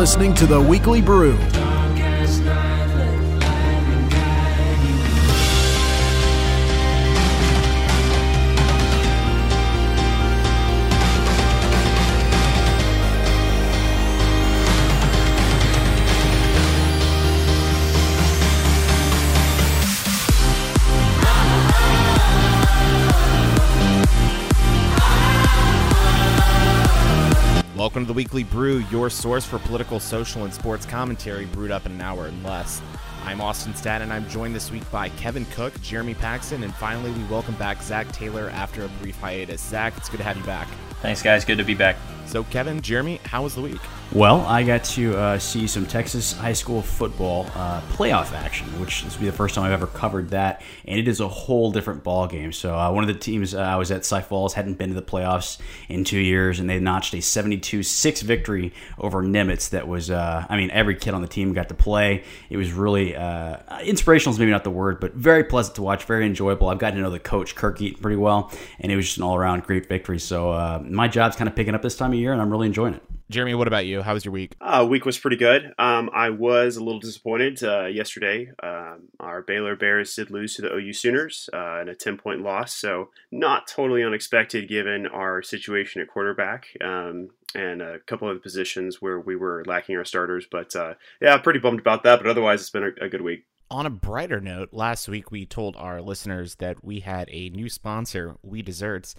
Listening to the Weekly Brew. Weekly Brew, your source for political, social, and sports commentary brewed up in an hour and less. I'm Austin Stat, and I'm joined this week by Kevin Cook, Jeremy Paxton, and finally we welcome back Zach Taylor after a brief hiatus. Zach, it's good to have you back. Thanks, guys. Good to be back. So, Kevin, Jeremy, how was the week? Well, I got to uh, see some Texas high school football uh, playoff action, which this will be the first time I've ever covered that, and it is a whole different ball game. So uh, one of the teams uh, I was at, Cy Falls, hadn't been to the playoffs in two years, and they notched a 72-6 victory over Nimitz. That was, uh, I mean, every kid on the team got to play. It was really uh, inspirational is maybe not the word, but very pleasant to watch, very enjoyable. I've gotten to know the coach Kirk Eaton pretty well, and it was just an all-around great victory. So my job's kind of picking up this time of year, and I'm really enjoying it. Jeremy, what about you? How was your week? Uh, week was pretty good. Um, I was a little disappointed uh, yesterday. Um, our Baylor Bears did lose to the OU Sooners uh, in a 10 point loss, so not totally unexpected given our situation at quarterback um, and a couple of the positions where we were lacking our starters. But uh, yeah, pretty bummed about that, but otherwise, it's been a, a good week. On a brighter note, last week we told our listeners that we had a new sponsor, We Desserts.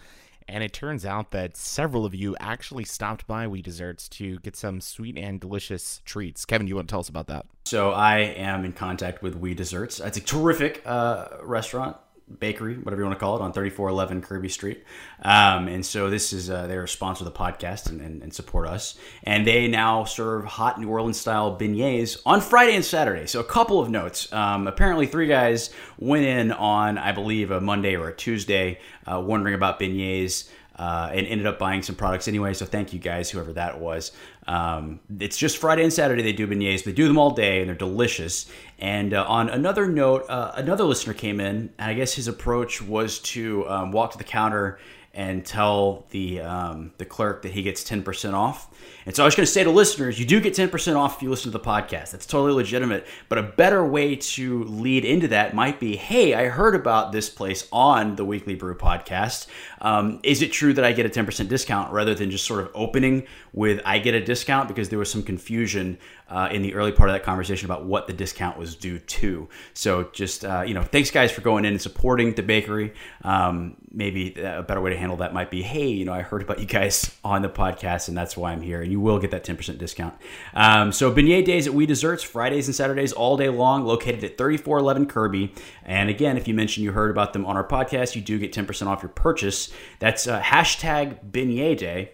And it turns out that several of you actually stopped by We Desserts to get some sweet and delicious treats. Kevin, do you want to tell us about that? So I am in contact with We Desserts. It's a terrific uh, restaurant bakery, whatever you want to call it, on 3411 Kirby Street. Um, and so this is, uh, they're a sponsor of the podcast and, and, and, support us. And they now serve hot New Orleans style beignets on Friday and Saturday. So a couple of notes. Um, apparently, three guys went in on, I believe, a Monday or a Tuesday, uh, wondering about beignets uh, and ended up buying some products anyway. So thank you guys, whoever that was. Um, it's just Friday and Saturday they do beignets. They do them all day and they're delicious. And uh, on another note, uh, another listener came in, and I guess his approach was to um, walk to the counter and tell the um, the clerk that he gets ten percent off. And so I was going to say to listeners, you do get 10% off if you listen to the podcast. That's totally legitimate. But a better way to lead into that might be hey, I heard about this place on the Weekly Brew podcast. Um, is it true that I get a 10% discount rather than just sort of opening with I get a discount? Because there was some confusion uh, in the early part of that conversation about what the discount was due to. So just, uh, you know, thanks guys for going in and supporting the bakery. Um, maybe a better way to handle that might be hey, you know, I heard about you guys on the podcast and that's why I'm here. And you will get that 10% discount. Um, so beignet days at We Desserts, Fridays and Saturdays all day long, located at 3411 Kirby. And again, if you mention you heard about them on our podcast, you do get 10% off your purchase. That's uh, hashtag beignet day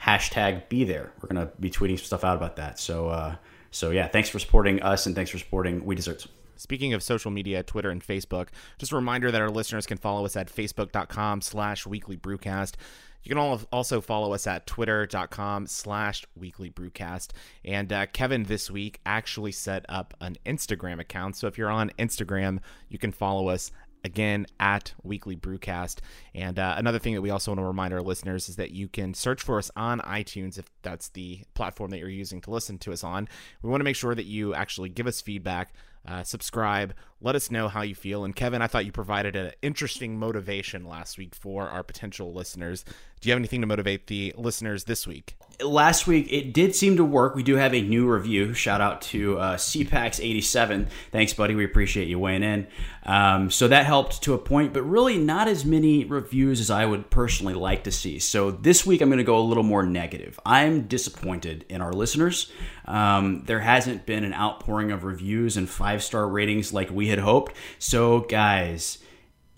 hashtag be there. We're gonna be tweeting some stuff out about that. So uh, so yeah, thanks for supporting us and thanks for supporting We Desserts. Speaking of social media, Twitter and Facebook, just a reminder that our listeners can follow us at facebook.com slash weekly brewcast. You can also follow us at twitter.com slash weekly brewcast. And uh, Kevin this week actually set up an Instagram account. So if you're on Instagram, you can follow us again at Weekly Brewcast. And uh, another thing that we also want to remind our listeners is that you can search for us on iTunes if that's the platform that you're using to listen to us on. We want to make sure that you actually give us feedback. Uh, subscribe, let us know how you feel. And Kevin, I thought you provided an interesting motivation last week for our potential listeners. Do you have anything to motivate the listeners this week? last week it did seem to work. We do have a new review. Shout out to uh, CPAX87. Thanks, buddy. We appreciate you weighing in. Um, so that helped to a point, but really not as many reviews as I would personally like to see. So this week I'm going to go a little more negative. I'm disappointed in our listeners. Um, there hasn't been an outpouring of reviews and five star ratings like we had hoped. So, guys,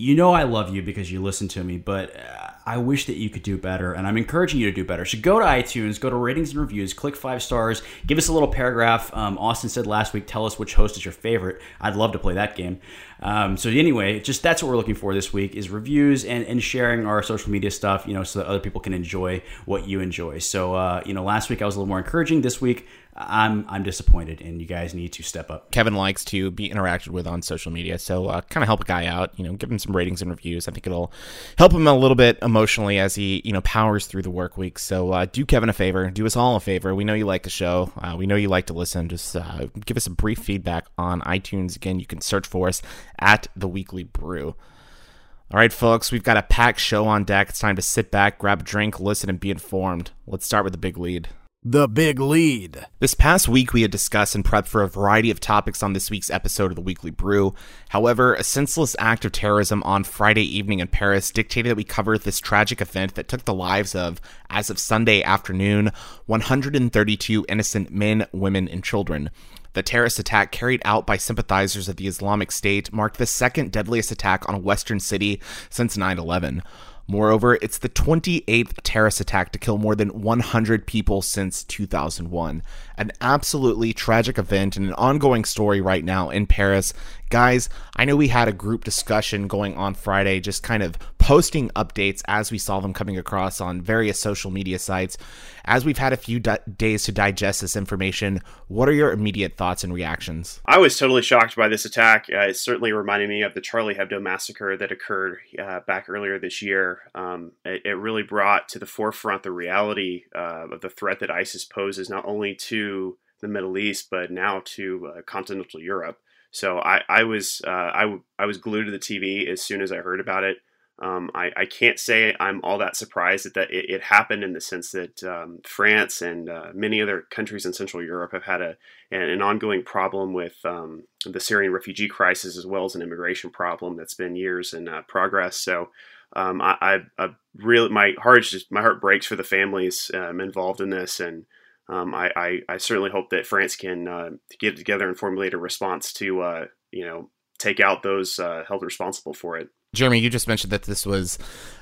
you know I love you because you listen to me, but uh, I wish that you could do better, and I'm encouraging you to do better. So go to iTunes, go to ratings and reviews, click five stars, give us a little paragraph. Um, Austin said last week, tell us which host is your favorite. I'd love to play that game. Um, so anyway, just that's what we're looking for this week is reviews and, and sharing our social media stuff, you know, so that other people can enjoy what you enjoy. So uh, you know, last week I was a little more encouraging. This week I'm I'm disappointed, and you guys need to step up. Kevin likes to be interacted with on social media, so uh, kind of help a guy out. You know, give him some ratings and reviews. I think it'll help him a little bit emotionally as he you know powers through the work week. So uh, do Kevin a favor, do us all a favor. We know you like the show. Uh, we know you like to listen. Just uh, give us a brief feedback on iTunes. Again, you can search for us at the Weekly Brew. All right, folks, we've got a packed show on deck. It's time to sit back, grab a drink, listen, and be informed. Let's start with the big lead. The Big Lead. This past week, we had discussed and prepped for a variety of topics on this week's episode of the Weekly Brew. However, a senseless act of terrorism on Friday evening in Paris dictated that we cover this tragic event that took the lives of, as of Sunday afternoon, 132 innocent men, women, and children. The terrorist attack carried out by sympathizers of the Islamic State marked the second deadliest attack on a Western city since 9 11. Moreover, it's the 28th terrorist attack to kill more than 100 people since 2001. An absolutely tragic event and an ongoing story right now in Paris. Guys, I know we had a group discussion going on Friday, just kind of posting updates as we saw them coming across on various social media sites. As we've had a few di- days to digest this information, what are your immediate thoughts and reactions? I was totally shocked by this attack. Uh, it certainly reminded me of the Charlie Hebdo massacre that occurred uh, back earlier this year. Um, it, it, really brought to the forefront the reality uh, of the threat that ISIS poses not only to the Middle East, but now to uh, continental Europe. So I, I was uh, I, I was glued to the TV as soon as I heard about it. Um, I, I, can't say I'm all that surprised that, that it, it happened in the sense that um, France and uh, many other countries in Central Europe have had a, an, ongoing problem with um, the Syrian refugee crisis as well as an immigration problem that's been years in uh, progress. So um, I, I, I, really my heart just my heart breaks for the families um, involved in this, and um, I, certainly hope that France can uh, get together and formulate a response to uh, you know take out those uh, held responsible for it. Jeremy, you just mentioned that this was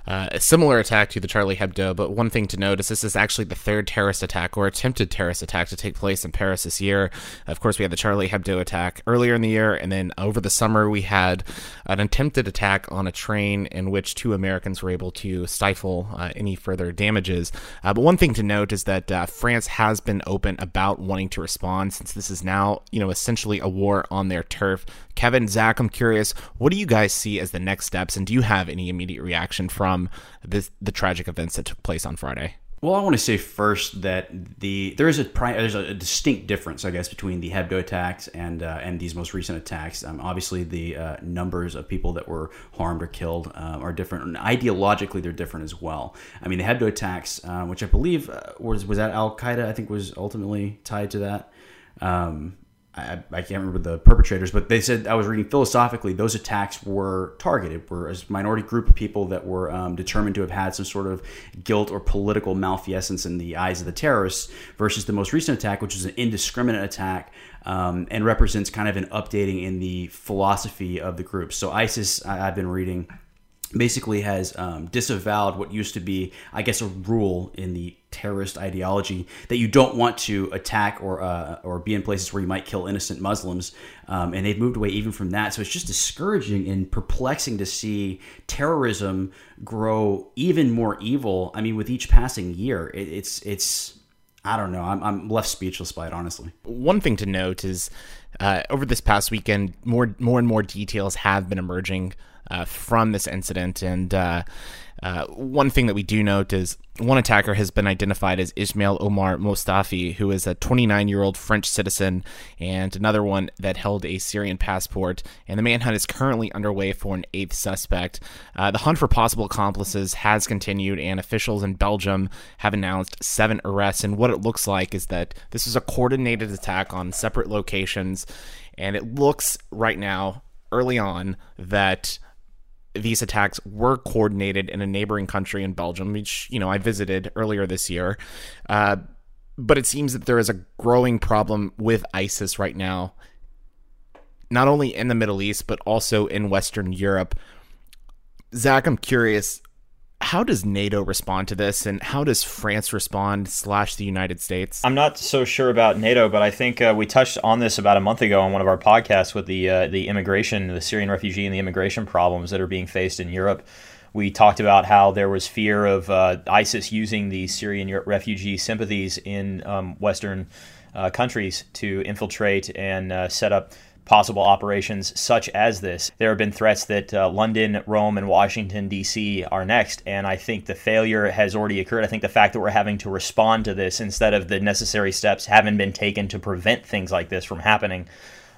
uh, a similar attack to the Charlie Hebdo, but one thing to note is this is actually the third terrorist attack or attempted terrorist attack to take place in Paris this year. Of course, we had the Charlie Hebdo attack earlier in the year, and then over the summer, we had an attempted attack on a train in which two Americans were able to stifle uh, any further damages. Uh, but one thing to note is that uh, France has been open about wanting to respond since this is now, you know, essentially a war on their turf. Kevin, Zach, I'm curious, what do you guys see as the next and do you have any immediate reaction from this, the tragic events that took place on Friday? Well, I want to say first that the there is a there's a distinct difference, I guess, between the Hebdo attacks and uh, and these most recent attacks. Um, obviously, the uh, numbers of people that were harmed or killed um, are different, and ideologically, they're different as well. I mean, the Hebdo attacks, uh, which I believe uh, was was that Al Qaeda, I think was ultimately tied to that. Um, I, I, can't remember the perpetrators, but they said I was reading philosophically those attacks were targeted, were a minority group of people that were um, determined to have had some sort of guilt or political malfeasance in the eyes of the terrorists, versus the most recent attack, which is an indiscriminate attack um, and represents kind of an updating in the philosophy of the group. So ISIS, I, I've been reading basically has um, disavowed what used to be, I guess, a rule in the terrorist ideology that you don't want to attack or uh, or be in places where you might kill innocent Muslims, um, and they've moved away even from that. So it's just discouraging and perplexing to see terrorism grow even more evil. I mean, with each passing year, it, it's it's I don't know. I'm, I'm left speechless by it, honestly. One thing to note is uh, over this past weekend, more more and more details have been emerging uh, from this incident. And uh, uh, one thing that we do note is one attacker has been identified as Ismail Omar Mostefai, who is a 29 year old French citizen, and another one that held a Syrian passport. And the manhunt is currently underway for an eighth suspect. Uh, the hunt for possible accomplices has continued, and officials in Belgium have announced seven arrests. And what it looks like is that this is a coordinated attack on separate locations. And it looks right now, early on, that these attacks were coordinated in a neighboring country in Belgium, which you know I visited earlier this year. Uh, but it seems that there is a growing problem with ISIS right now, not only in the Middle East but also in Western Europe. Zach, I'm curious how does NATO respond to this, and how does France respond slash the United States? I'm not so sure about NATO, but I think uh, we touched on this about a month ago on one of our podcasts with the uh, the immigration, the Syrian refugee, and the immigration problems that are being faced in Europe we talked about how there was fear of uh, ISIS using the Syrian refugee sympathies in um, Western uh, countries to infiltrate and uh, set up possible operations such as this. There have been threats that uh, London, Rome, and Washington, D.C. are next, and I think the failure has already occurred. I think the fact that we're having to respond to this instead of the necessary steps haven't been taken to prevent things like this from happening.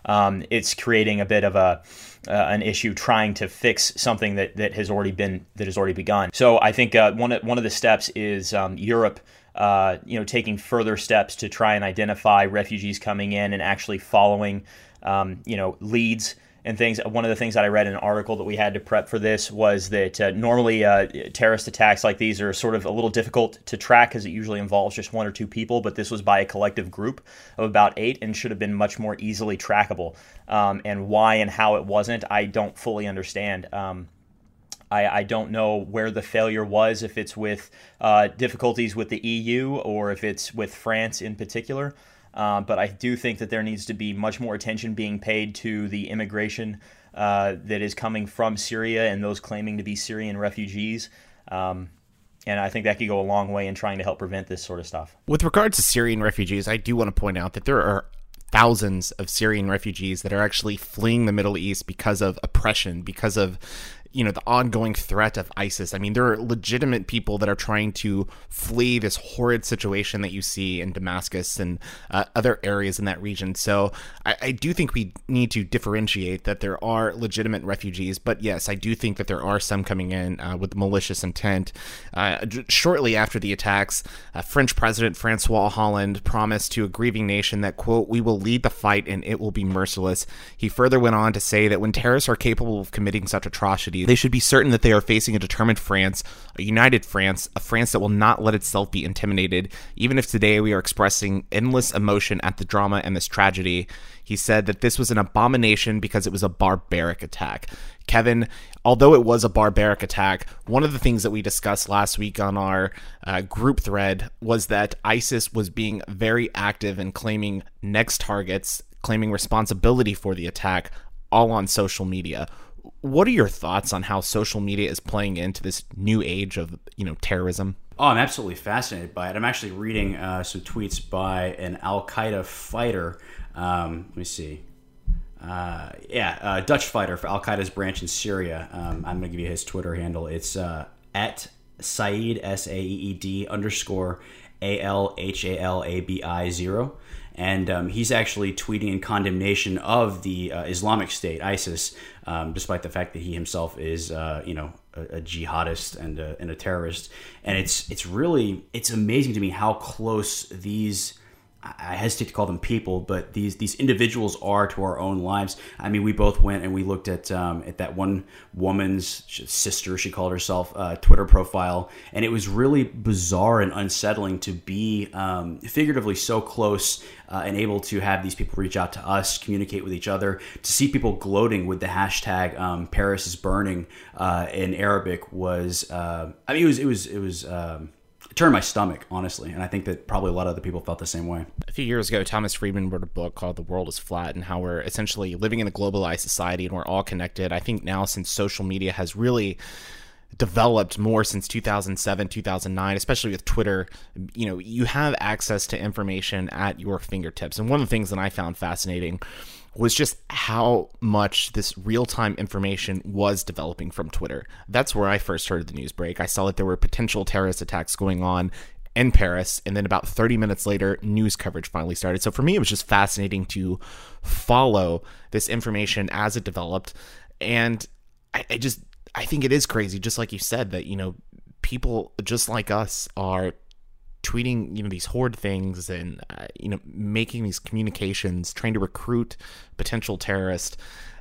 Um, it's creating a bit of a uh, an issue trying to fix something that, that has already been that has already begun. So I think uh, one of, one of the steps is um, Europe. Uh, you know, taking further steps to try and identify refugees coming in and actually following, um, you know, leads and things. One of the things that I read in an article that we had to prep for this was that uh, normally uh, terrorist attacks like these are sort of a little difficult to track because it usually involves just one or two people, but this was by a collective group of about eight and should have been much more easily trackable. Um, and why and how it wasn't, I don't fully understand. Um, I, I, don't know where the failure was, if it's with uh, difficulties with the EU or if it's with France in particular. Uh, but I do think that there needs to be much more attention being paid to the immigration uh, that is coming from Syria and those claiming to be Syrian refugees. Um, and I think that could go a long way in trying to help prevent this sort of stuff. With regards to Syrian refugees, I do want to point out that there are thousands of Syrian refugees that are actually fleeing the Middle East because of oppression, because of you know the ongoing threat of ISIS. I mean, there are legitimate people that are trying to flee this horrid situation that you see in Damascus and uh, other areas in that region. So I, I, do think we need to differentiate that there are legitimate refugees, but yes, I do think that there are some coming in uh, with malicious intent. Uh, shortly after the attacks, uh, French President Francois Hollande promised to a grieving nation that quote we will lead the fight and it will be merciless. He further went on to say that when terrorists are capable of committing such atrocities they should be certain that they are facing a determined France, a united France, a France that will not let itself be intimidated, even if today we are expressing endless emotion at the drama and this tragedy. He said that this was an abomination because it was a barbaric attack. Kevin, although it was a barbaric attack, one of the things that we discussed last week on our uh, group thread was that ISIS was being very active in claiming next targets, claiming responsibility for the attack, all on social media what are your thoughts on how social media is playing into this new age of you know terrorism? Oh, I'm absolutely fascinated by it. I'm actually reading uh, some tweets by an Al Qaeda fighter. Um, let me see. Uh, yeah, uh, Dutch fighter for Al Qaeda's branch in Syria. Um, I'm going to give you his Twitter handle. It's uh, at Saeed S A E E D underscore A L H A L A B I zero and um, he's actually tweeting in condemnation of the uh, Islamic State, ISIS, um, despite the fact that he himself is, uh, you know, a, a jihadist and a, and a terrorist. And it's it's really it's amazing to me how close these I hesitate to call them people, but these these individuals are to our own lives. I mean, we both went and we looked at um, at that one woman's sister, she called herself, uh, Twitter profile, and it was really bizarre and unsettling to be um, figuratively so close uh, and able to have these people reach out to us, communicate with each other, to see people gloating with the hashtag um, Paris is burning uh, in Arabic was, uh, I mean, it was it was it was. Turned my stomach, honestly. And I think that probably a lot of other people felt the same way. A few years ago, Thomas Friedman wrote a book called The World is Flat and how we're essentially living in a globalized society and we're all connected. I think now, since social media has really developed more since 2007 2009 especially with twitter you know you have access to information at your fingertips and one of the things that i found fascinating was just how much this real time information was developing from Twitter. That's where I first heard the news break. I saw that there were potential terrorist attacks going on in Paris, and then about 30 minutes later, news coverage finally started. So for me, it was just fascinating to follow this information as it developed. And I, I just, I think it is crazy, just like you said, that, you know, people just like us are tweeting you know these horde things and uh, you know making these communications trying to recruit potential terrorists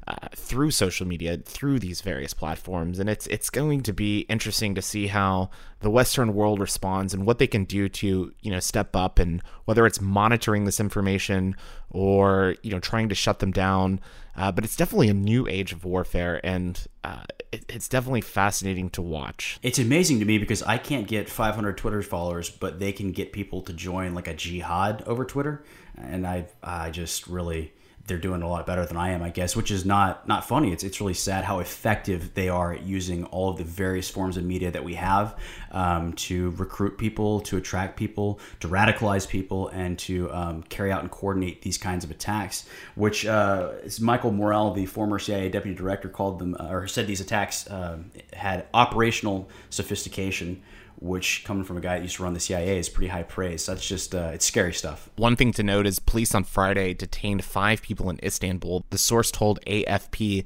uh, through social media through these various platforms. And it's it's going to be interesting to see how the western world responds and what they can do to you know step up and whether it's monitoring this information or you know trying to shut them down. Uh, but it's definitely a new age of warfare, and uh, it, it's definitely fascinating to watch. It's amazing to me because I can't get 500 Twitter followers, but they can get people to join like a jihad over Twitter, and I I just really they're doing a lot better than I am, I guess, which is not not funny. It's it's really sad how effective they are at using all of the various forms of media that we have um, to recruit people, to attract people, to radicalize people, and to um, carry out and coordinate these kinds of attacks. Which uh, Michael Morell, the former CIA deputy director, called them uh, or said these attacks uh, had operational sophistication which coming from a guy that used to run the CIA is pretty high praise. So that's just uh, it's scary stuff. One thing to note is police on Friday detained five people in Istanbul. The source told AFP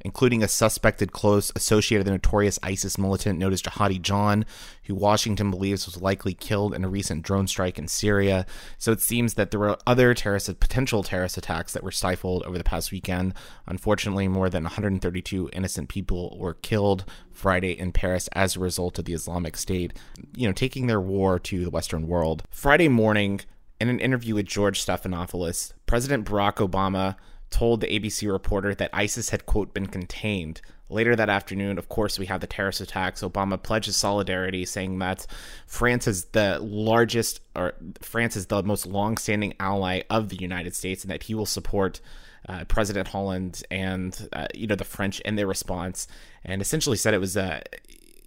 including a suspected close associate of the notorious ISIS militant known as Jihadi John, who Washington believes was likely killed in a recent drone strike in Syria. So it seems that there were other terrorist potential terrorist attacks that were stifled over the past weekend. Unfortunately, more than 132 innocent people were killed Friday in Paris as a result of the Islamic State, you know, taking their war to the Western world. Friday morning, in an interview with George Stephanopoulos, President Barack Obama told the ABC reporter that ISIS had, quote, been contained. Later that afternoon, of course, we have the terrorist attacks. Obama pledges solidarity, saying that France is the largest, or France is the most long-standing ally of the United States, and that he will support uh, President Hollande and uh, you know the French in their response, and essentially said it was a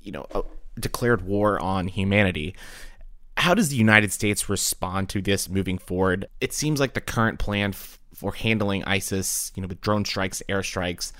you know a declared war on humanity. How does the United States respond to this moving forward? It seems like the current plan for handling ISIS, you know, with drone strikes, airstrikes,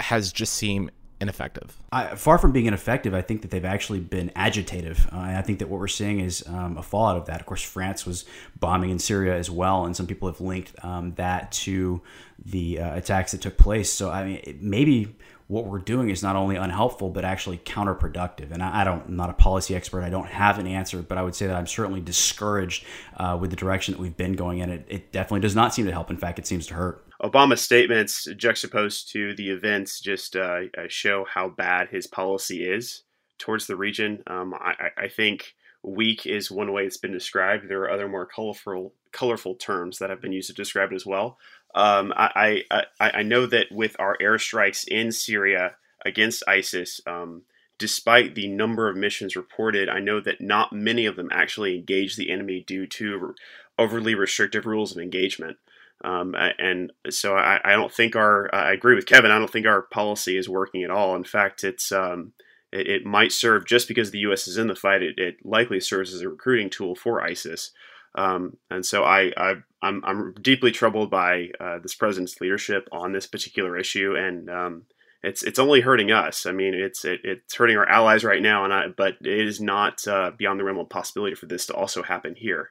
has just seemed ineffective. I, far from being ineffective, I think that they've actually been agitative. Uh, and I think that what we're seeing is um, a fallout of that. Of course, France was bombing in Syria as well, and some people have linked um, that to the uh, attacks that took place. So, I mean, maybe what we're doing is not only unhelpful but actually counterproductive. And I, I don't, I'm not a policy expert. I don't have an answer, but I would say that I'm certainly discouraged uh, with the direction that we've been going in. It, it definitely does not seem to help. In fact, it seems to hurt. Obama's statements juxtaposed to the events just uh, show how bad his policy is towards the region. Um, I, I think weak is one way it's been described. There are other more colorful colorful terms that have been used to describe it as well. Um, I, I, I know that with our airstrikes in Syria against ISIS, um, despite the number of missions reported, I know that not many of them actually engage the enemy due to overly restrictive rules of engagement. Um, and so I, I, don't think our, I agree with Kevin, I don't think our policy is working at all. In fact, it's, um, it, it, might serve just because the U.S. is in the fight, it, it likely serves as a recruiting tool for ISIS. Um, and so I, I I'm, I'm deeply troubled by uh, this president's leadership on this particular issue, and um, it's it's only hurting us. I mean, it's it, it's hurting our allies right now, and I, but it is not uh, beyond the realm of possibility for this to also happen here,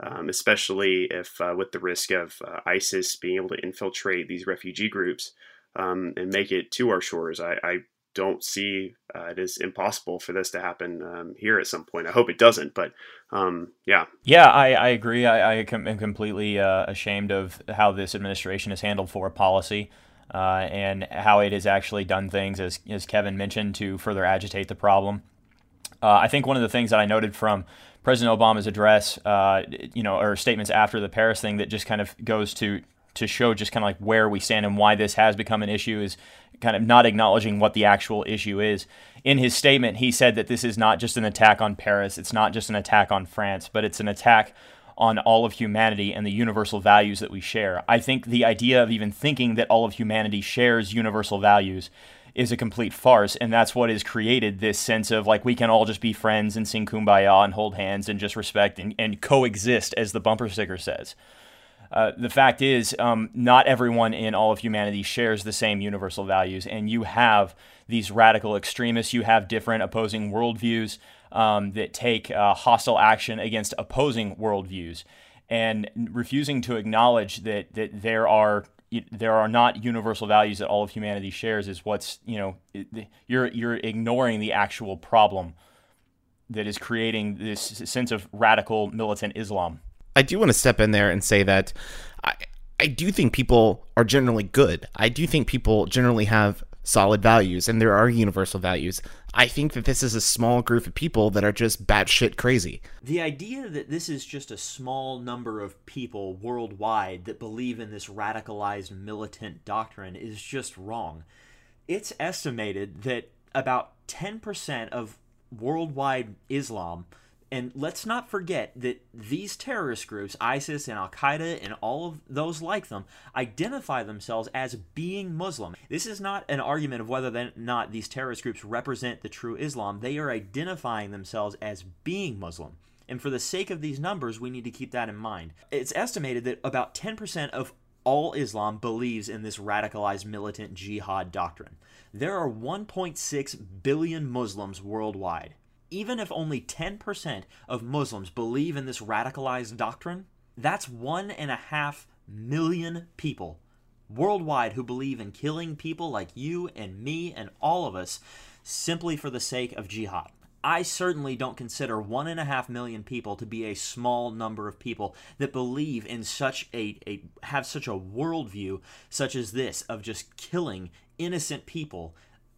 um, especially if uh, with the risk of uh, ISIS being able to infiltrate these refugee groups um, and make it to our shores. I, I don't see uh, it is impossible for this to happen um, here at some point. I hope it doesn't, but um, yeah. Yeah, I, I agree. I, I am completely uh, ashamed of how this administration has handled foreign policy uh, and how it has actually done things, as, as Kevin mentioned, to further agitate the problem. Uh, I think one of the things that I noted from President Obama's address, uh, you know, or statements after the Paris thing that just kind of goes to to show just kind of like where we stand and why this has become an issue is kind of not acknowledging what the actual issue is. In his statement, he said that this is not just an attack on Paris, it's not just an attack on France, but it's an attack on all of humanity and the universal values that we share. I think the idea of even thinking that all of humanity shares universal values is a complete farce. And that's what has created this sense of like we can all just be friends and sing kumbaya and hold hands and just respect and, and coexist, as the bumper sticker says. Uh, the fact is, um, not everyone in all of humanity shares the same universal values, and you have these radical extremists. You have different opposing worldviews um, that take uh, hostile action against opposing worldviews, and refusing to acknowledge that that there are there are not universal values that all of humanity shares is what's you know you're you're ignoring the actual problem that is creating this sense of radical militant Islam. I do want to step in there and say that I, I do think people are generally good. I do think people generally have solid values and there are universal values. I think that this is a small group of people that are just batshit crazy. The idea that this is just a small number of people worldwide that believe in this radicalized militant doctrine is just wrong. It's estimated that about 10% of worldwide Islam And let's not forget that these terrorist groups, ISIS and Al Qaeda and all of those like them, identify themselves as being Muslim. This is not an argument of whether or not these terrorist groups represent the true Islam. They are identifying themselves as being Muslim. And for the sake of these numbers, we need to keep that in mind. It's estimated that about 10% of all Islam believes in this radicalized militant jihad doctrine. There are 1.6 billion Muslims worldwide. Even if only 10% of Muslims believe in this radicalized doctrine, that's one and a half million people worldwide who believe in killing people like you and me and all of us simply for the sake of jihad. I certainly don't consider one and a half million people to be a small number of people that believe in such a, a have such a worldview such as this of just killing innocent people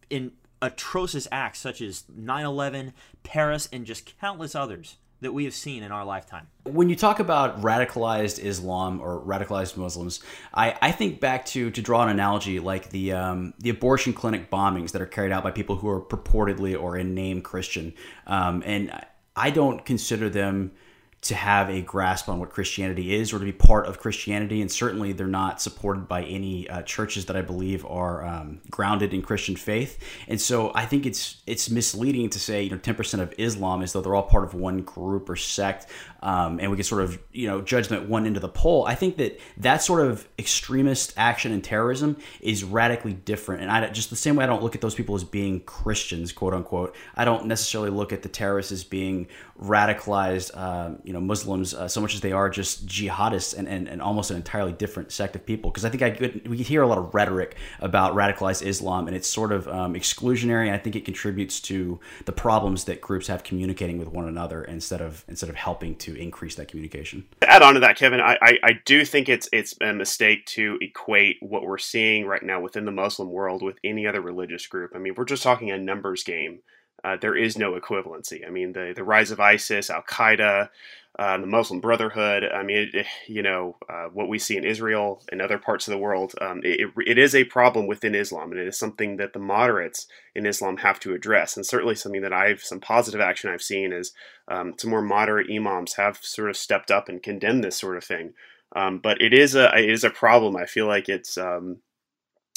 in atrocious acts such as 9-11 paris and just countless others that we have seen in our lifetime. When you talk about radicalized Islam or radicalized Muslims, I, I think back to to draw an analogy like the um, the abortion clinic bombings that are carried out by people who are purportedly or in name Christian, um, and I don't consider them to have a grasp on what Christianity is or to be part of Christianity. And certainly they're not supported by any uh, churches that I believe are um, grounded in Christian faith. And so I think it's it's misleading to say, you know, 10% of Islam is though they're all part of one group or sect. Um, and we can sort of, you know, judge them at one end of the pole. I think that that sort of extremist action and terrorism is radically different. And I just the same way I don't look at those people as being Christians, quote unquote, I don't necessarily look at the terrorists as being radicalized, uh, you know, Muslims uh, so much as they are just jihadists and, and, and almost an entirely different sect of people. Because I think I could, we hear a lot of rhetoric about radicalized Islam, and it's sort of um, exclusionary. And I think it contributes to the problems that groups have communicating with one another instead of instead of helping to increase that communication. To add on to that, Kevin, I, I, I do think it's it's a mistake to equate what we're seeing right now within the Muslim world with any other religious group. I mean, we're just talking a numbers game uh, there is no equivalency. I mean, the, the rise of ISIS, Al Qaeda, uh, the Muslim Brotherhood. I mean, it, you know, uh, what we see in Israel and other parts of the world, um, it, it is a problem within Islam, and it is something that the moderates in Islam have to address. And certainly something that I've, some positive action I've seen is um, some more moderate imams have sort of stepped up and condemned this sort of thing. Um, but it is a it is a problem. I feel like it's um,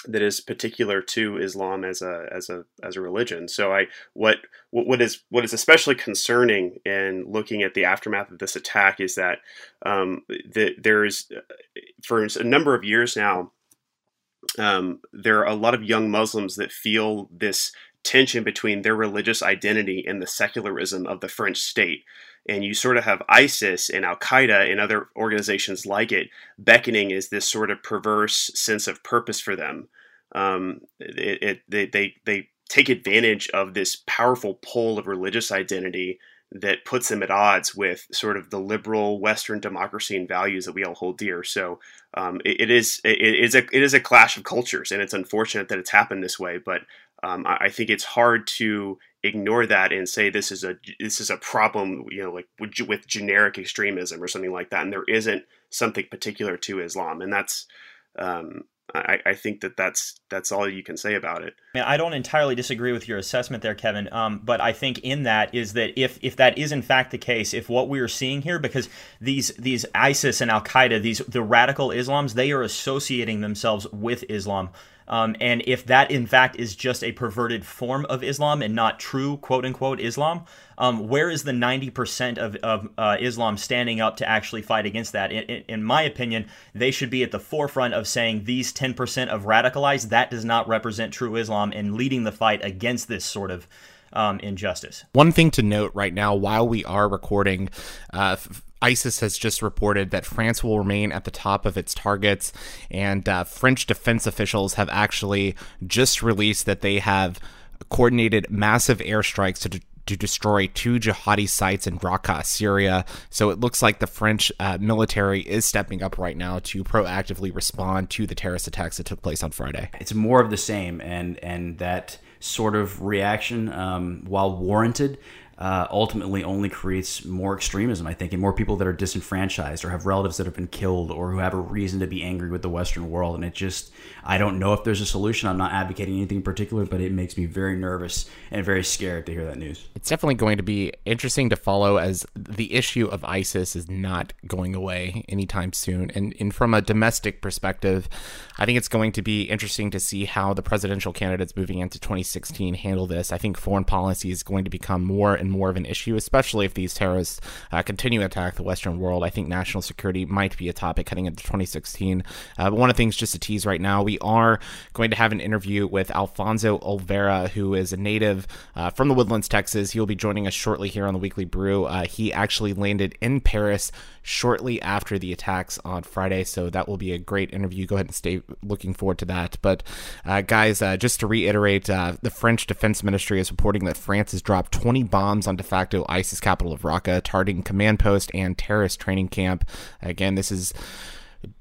that is particular to Islam as a as a as a religion. So I what what is what is especially concerning in looking at the aftermath of this attack is that um, that there's for a number of years now um, there are a lot of young Muslims that feel this tension between their religious identity and the secularism of the French state. And you sort of have ISIS and Al Qaeda and other organizations like it beckoning as this sort of perverse sense of purpose for them. Um, it, it, they, they, take advantage of this powerful pull of religious identity that puts them at odds with sort of the liberal Western democracy and values that we all hold dear. So um, it, it is it is a it is a clash of cultures, and it's unfortunate that it's happened this way. But um, I, I, think it's hard to ignore that and say this is a this is a problem, you know, like with, with generic extremism or something like that. And there isn't something particular to Islam, and that's um, I, I, think that that's that's all you can say about it. I mean, I don't entirely disagree with your assessment there, Kevin. Um, but I think in that is that if if that is in fact the case, if what we are seeing here, because these these ISIS and Al Qaeda, these the radical Islams, they are associating themselves with Islam. Um, and if that in fact is just a perverted form of Islam and not true quote unquote Islam, um, where is the 90% of, of uh, Islam standing up to actually fight against that? In, in, my opinion, they should be at the forefront of saying these 10% of radicalized, that does not represent true Islam and leading the fight against this sort of um, injustice. One thing to note right now, while we are recording, uh, ISIS has just reported that France will remain at the top of its targets, and uh, French defense officials have actually just released that they have coordinated massive airstrikes to. De- to destroy two jihadi sites in Raqqa, Syria. So it looks like the French uh, military is stepping up right now to proactively respond to the terrorist attacks that took place on Friday. It's more of the same, and and that sort of reaction, um, while warranted, uh, ultimately only creates more extremism, I think, and more people that are disenfranchised or have relatives that have been killed or who have a reason to be angry with the Western world. And it just, I don't know if there's a solution. I'm not advocating anything in particular, but it makes me very nervous and very scared to hear that news. It's definitely going to be interesting to follow as the issue of ISIS is not going away anytime soon. And, and from a domestic perspective, I think it's going to be interesting to see how the presidential candidates moving into 2016 handle this. I think foreign policy is going to become more and more of an issue, especially if these terrorists uh, continue to attack the Western world. I think national security might be a topic heading into 2016. Uh, but one of the things just to tease right now, we are going to have an interview with Alfonso Olvera, who is a native uh, from the Woodlands, Texas. He will be joining us shortly here on the Weekly Brew. Uh, he actually landed in Paris shortly after the attacks on Friday, so that will be a great interview. Go ahead and stay looking forward to that. But uh, guys, uh, just to reiterate, the French Defense Ministry is reporting that France has dropped 20 bombs bombs on de facto ISIS capital of Raqqa, targeting command post and terrorist training camp. Again, this is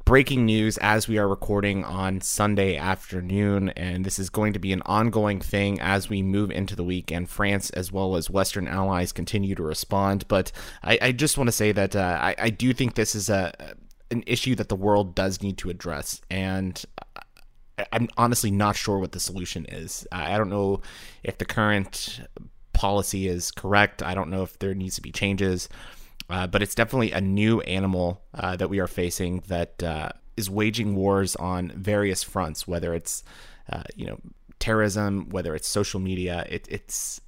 breaking news as we are recording on Sunday afternoon, and this is going to be an ongoing thing as we move into the week, and France as well as Western allies continue to respond. But I, I just want to say that uh, I, I do think this is a an issue that the world does need to address, and I'm honestly not sure what the solution is. I don't know if the current policy is correct. I don't know if there needs to be changes, uh, but it's definitely a new animal uh, that we are facing that uh, is waging wars on various fronts, whether it's uh, you know terrorism, whether it's social media. It, it's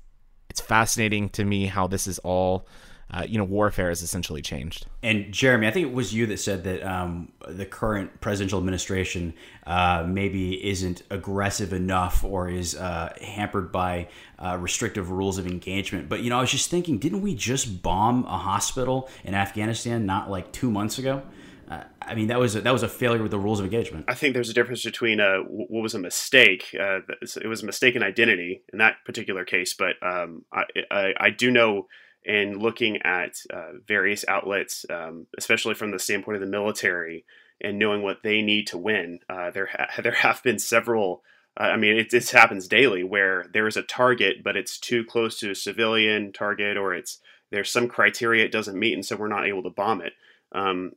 it's fascinating to me how this is all uh, you know, warfare has essentially changed. And Jeremy, I think it was you that said that um, the current presidential administration uh, maybe isn't aggressive enough or is uh, hampered by uh, restrictive rules of engagement. But you know, I was just thinking, didn't we just bomb a hospital in Afghanistan not like two months ago? Uh, I mean, that was a, that was a failure with the rules of engagement. I think there's a difference between uh, what was a mistake. Uh, it was a mistaken identity in that particular case, but um, I, I, I do know and looking at uh, various outlets, um, especially from the standpoint of the military, and knowing what they need to win. Uh, there, ha- there have been several. Uh, I mean, it, this happens daily where there is a target, but it's too close to a civilian target, or it's there's some criteria it doesn't meet, and so we're not able to bomb it. Um,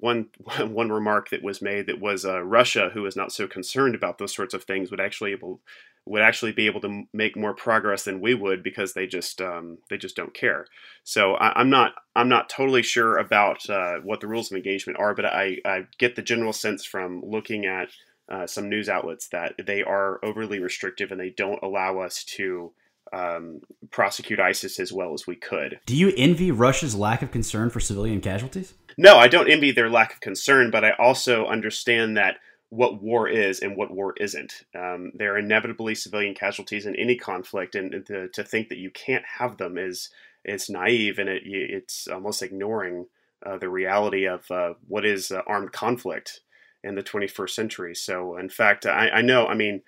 one one remark that was made that was uh, Russia, who is not so concerned about those sorts of things, would actually able would actually be able to make more progress than we would because they just um, they just don't care. So I, am not I'm not totally sure about uh, what the rules of engagement are, but I, I get the general sense from looking at uh, some news outlets that they are overly restrictive and they don't allow us to um, prosecute ISIS as well as we could. Do you envy Russia's lack of concern for civilian casualties? No, I don't envy their lack of concern, but I also understand that what war is and what war isn't. Um, there are inevitably civilian casualties in any conflict, and, to, to, think that you can't have them is it's naive and it, it's almost ignoring uh, the reality of uh, what is uh, armed conflict in the 21st century. So, in fact, I, I, know, I mean,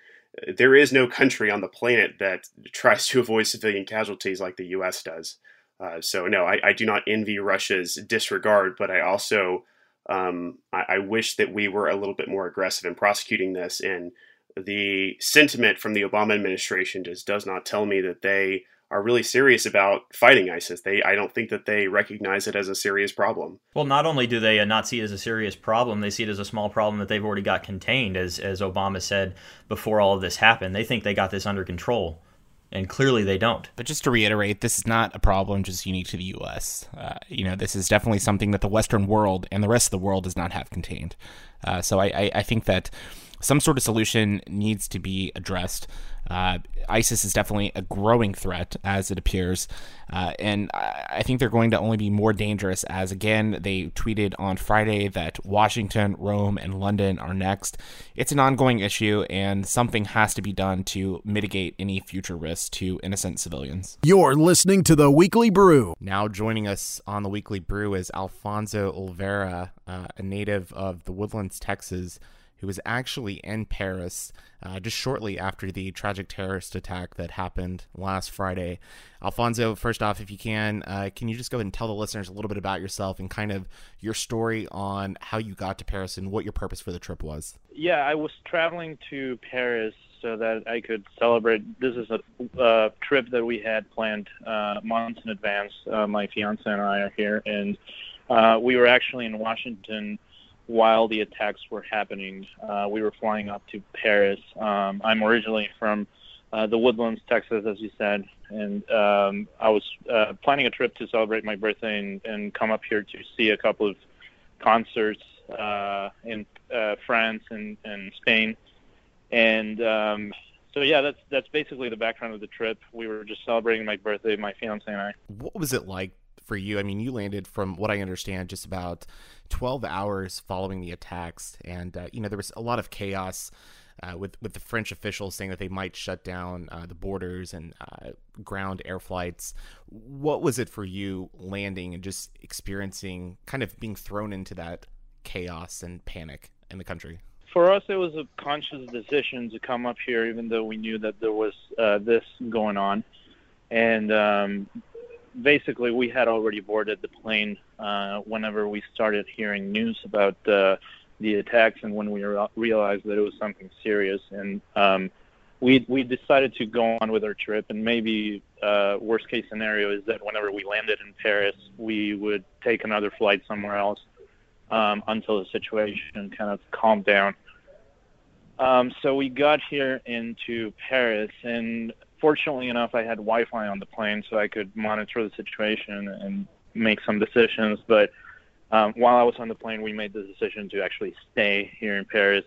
there is no country on the planet that tries to avoid civilian casualties like the U.S. does. Uh, so, no, I, I do not envy Russia's disregard, but I also um, I, I, wish that we were a little bit more aggressive in prosecuting this. And the sentiment from the Obama administration just does not tell me that they are really serious about fighting ISIS. They, I don't think that they recognize it as a serious problem. Well, not only do they not see it as a serious problem, they see it as a small problem that they've already got contained, as as Obama said before all of this happened. They think they got this under control and clearly they don't. But just to reiterate, this is not a problem just unique to the U.S. Uh, you know, this is definitely something that the Western world and the rest of the world does not have contained. Uh, so I, I, I, think that some sort of solution needs to be addressed. Uh, ISIS is definitely a growing threat, as it appears, uh, and I think they're going to only be more dangerous. As again, they tweeted on Friday that Washington, Rome, and London are next. It's an ongoing issue, and something has to be done to mitigate any future risks to innocent civilians. You're listening to the Weekly Brew. Now joining us on the Weekly Brew is Alfonso Olvera, uh, a native of the Woodlands, Texas who was actually in Paris uh, just shortly after the tragic terrorist attack that happened last Friday. Alfonso, first off, if you can, uh, can you just go ahead and tell the listeners a little bit about yourself and kind of your story on how you got to Paris and what your purpose for the trip was? Yeah, I was traveling to Paris so that I could celebrate. This is a uh, trip that we had planned uh, months in advance. Uh, my fiance and I are here, and uh, we were actually in Washington while the attacks were happening. Uh, we were flying up to Paris. Um, I'm originally from uh, the Woodlands, Texas, as you said, and um, I was uh, planning a trip to celebrate my birthday and, and come up here to see a couple of concerts uh, in uh, France and, and Spain. And um, so, yeah, that's that's basically the background of the trip. We were just celebrating my birthday, my fiance and I. What was it like for you? I mean, you landed, from what I understand, just about 12 hours following the attacks, and uh, you know there was a lot of chaos. Uh, with with the French officials saying that they might shut down uh, the borders and uh, ground air flights. What was it for you landing and just experiencing kind of being thrown into that chaos and panic in the country? For us, it was a conscious decision to come up here, even though we knew that there was uh, this going on. And um, basically, we had already boarded the plane uh, whenever we started hearing news about uh, the attacks and when we re- realized that it was something serious. And um, we we decided to go on with our trip. And maybe uh, worst case scenario is that whenever we landed in Paris, we would take another flight somewhere else um, until the situation kind of calmed down. Um, so we got here into Paris, and fortunately enough, I had Wi-Fi on the plane, so I could monitor the situation and make some decisions. But um, while I was on the plane, we made the decision to actually stay here in Paris.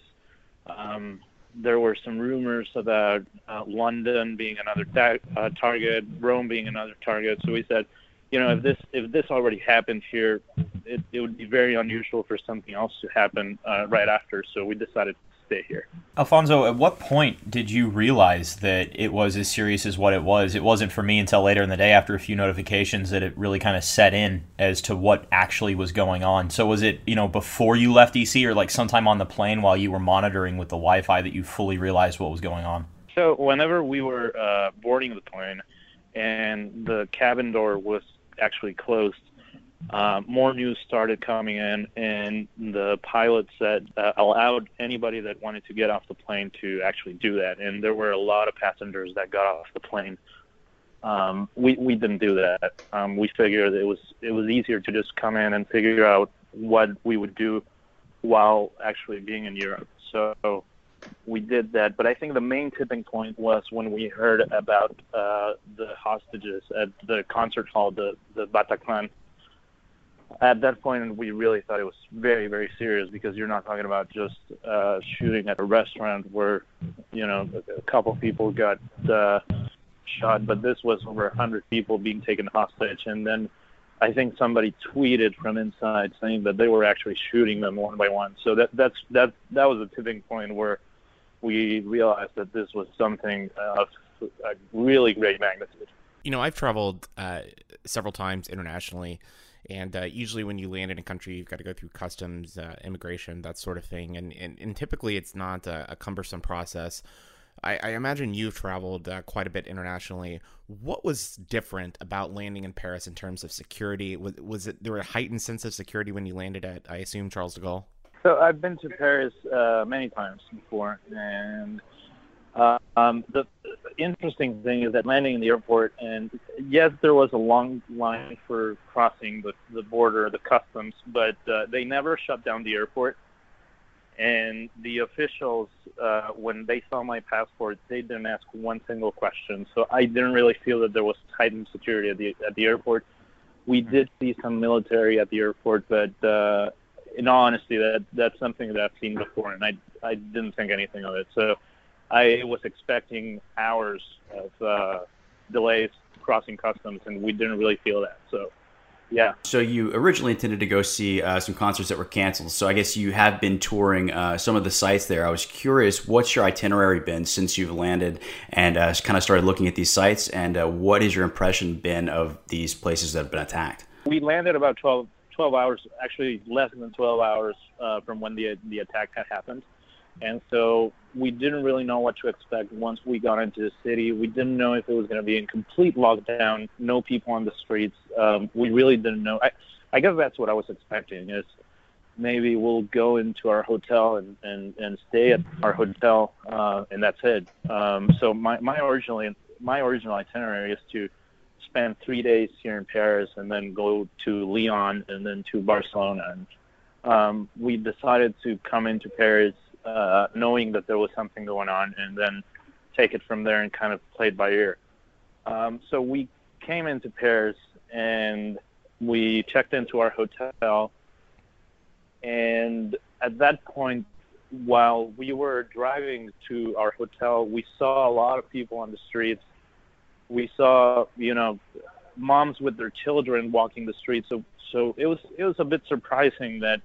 Um, there were some rumors about uh, London being another ta- uh, target, Rome being another target. So we said, you know, if this if this already happened here, it, it would be very unusual for something else to happen uh, right after. So we decided stay here. Alfonso, at what point did you realize that it was as serious as what it was? It wasn't for me until later in the day after a few notifications that it really kind of set in as to what actually was going on. So was it, you know, before you left DC or like sometime on the plane while you were monitoring with the Wi-Fi that you fully realized what was going on? So whenever we were uh, boarding the plane and the cabin door was actually closed, uh, more news started coming in, and the pilot said uh, allowed anybody that wanted to get off the plane to actually do that. And there were a lot of passengers that got off the plane. Um, we we didn't do that. Um, we figured it was it was easier to just come in and figure out what we would do while actually being in Europe. So we did that. But I think the main tipping point was when we heard about uh, the hostages at the concert hall, the the Bataclan at that point we really thought it was very very serious because you're not talking about just uh, shooting at a restaurant where you know a couple people got uh, shot but this was over hundred people being taken hostage. And then I think somebody tweeted from inside saying that they were actually shooting them one by one. So that that's that that was a tipping point where we realized that this was something of a really great magnitude. You know I've traveled uh, several times internationally and uh, usually, when you land in a country, you've got to go through customs, uh, immigration, that sort of thing. And, and, and typically, it's not a, a cumbersome process. I, I, imagine you've traveled uh, quite a bit internationally. What was different about landing in Paris in terms of security? Was, was it there a heightened sense of security when you landed at, I assume, Charles de Gaulle? So I've been to Paris uh, many times before, and uh, um, the interesting thing is that landing in the airport, and yes, there was a long line for crossing the, the border, the customs, but uh, they never shut down the airport. And the officials, uh, when they saw my passport, they didn't ask one single question. So I didn't really feel that there was heightened security at the at the airport. We did see some military at the airport, but uh, in all honesty, that that's something that I've seen before, and I I didn't think anything of it. So I was expecting hours of uh, delays crossing customs, and we didn't really feel that. So, yeah. So you originally intended to go see uh, some concerts that were canceled. So I guess you have been touring uh, some of the sites there. I was curious, what's your itinerary been since you've landed and uh, kind of started looking at these sites, and uh, what has your impression been of these places that have been attacked? We landed about 12, 12 hours, actually less than 12 hours uh, from when the the attack had happened. And so we didn't really know what to expect once we got into the city. We didn't know if it was going to be in complete lockdown, no people on the streets. Um, we really didn't know. I, I guess that's what I was expecting is maybe we'll go into our hotel and, and, and stay at our hotel, uh, and that's it. Um, so my, my originally my original itinerary is to spend three days here in Paris and then go to Lyon and then to Barcelona. And um, we decided to come into Paris uh, knowing that there was something going on, and then take it from there and kind of play it by ear. Um, so we came into Paris and we checked into our hotel and at that point, while we were driving to our hotel, we saw a lot of people on the streets. We saw, you know, moms with their children walking the streets. So, so it was it was a bit surprising that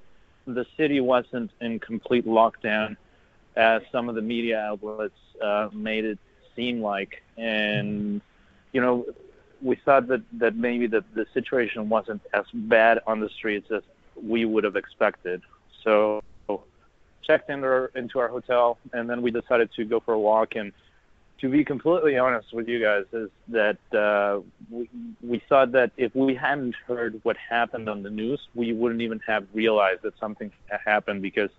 the city wasn't in complete lockdown, as some of the media outlets uh, made it seem like. And you know, we thought that that maybe the the situation wasn't as bad on the streets as we would have expected. So checked into our, into our hotel, and then we decided to go for a walk. And to be completely honest with you guys, is that uh, we, we thought that if we hadn't heard what happened on the news, we wouldn't even have realized that something happened because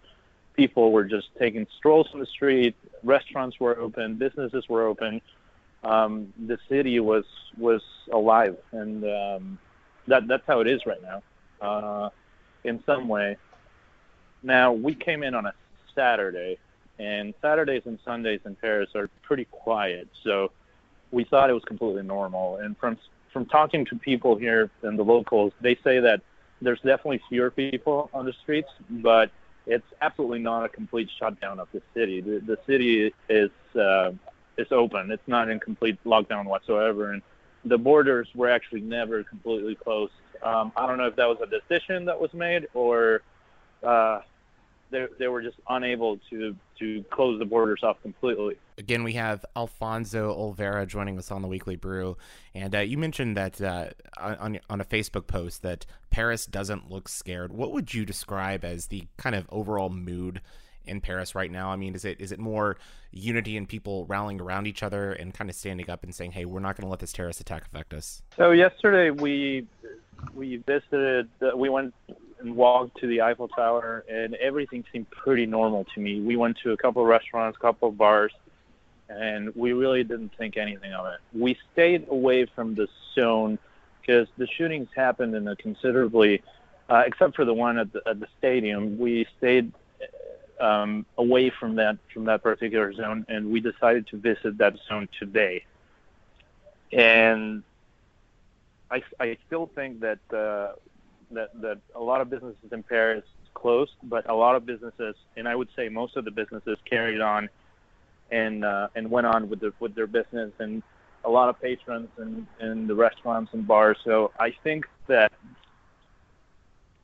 people were just taking strolls on the street, restaurants were open, businesses were open. Um, the city was was alive, and um, that that's how it is right now. Uh, in some way. Now we came in on a Saturday, and Saturdays and Sundays in Paris are pretty quiet, so we thought it was completely normal. And from from talking to people here and the locals, they say that there's definitely fewer people on the streets, but it's absolutely not a complete shutdown of the city. The, the city is uh, is open. It's not in complete lockdown whatsoever, and the borders were actually never completely closed um, I don't know if that was a decision that was made or uh, they, they were just unable to, to close the borders off completely. Again, we have Alfonso Olvera joining us on the Weekly Brew. And uh, you mentioned that uh, on, on a Facebook post that Paris doesn't look scared. What would you describe as the kind of overall mood in Paris right now? I mean, is it is it more unity and people rallying around each other and kind of standing up and saying, "Hey, we're not going to let this terrorist attack affect us"? So yesterday we we visited. We went and walked to the Eiffel Tower, and everything seemed pretty normal to me. We went to a couple of restaurants, a couple of bars, and we really didn't think anything of it. We stayed away from the zone because the shootings happened in a considerably, uh, except for the one at the, at the stadium, we stayed um, away from that from that particular zone, and we decided to visit that zone today. And I, I still think that uh, that that a lot of businesses in Paris closed, but a lot of businesses, and I would say most of the businesses carried on and uh, and went on with their with their business, and a lot of patrons and and the restaurants and bars. So I think that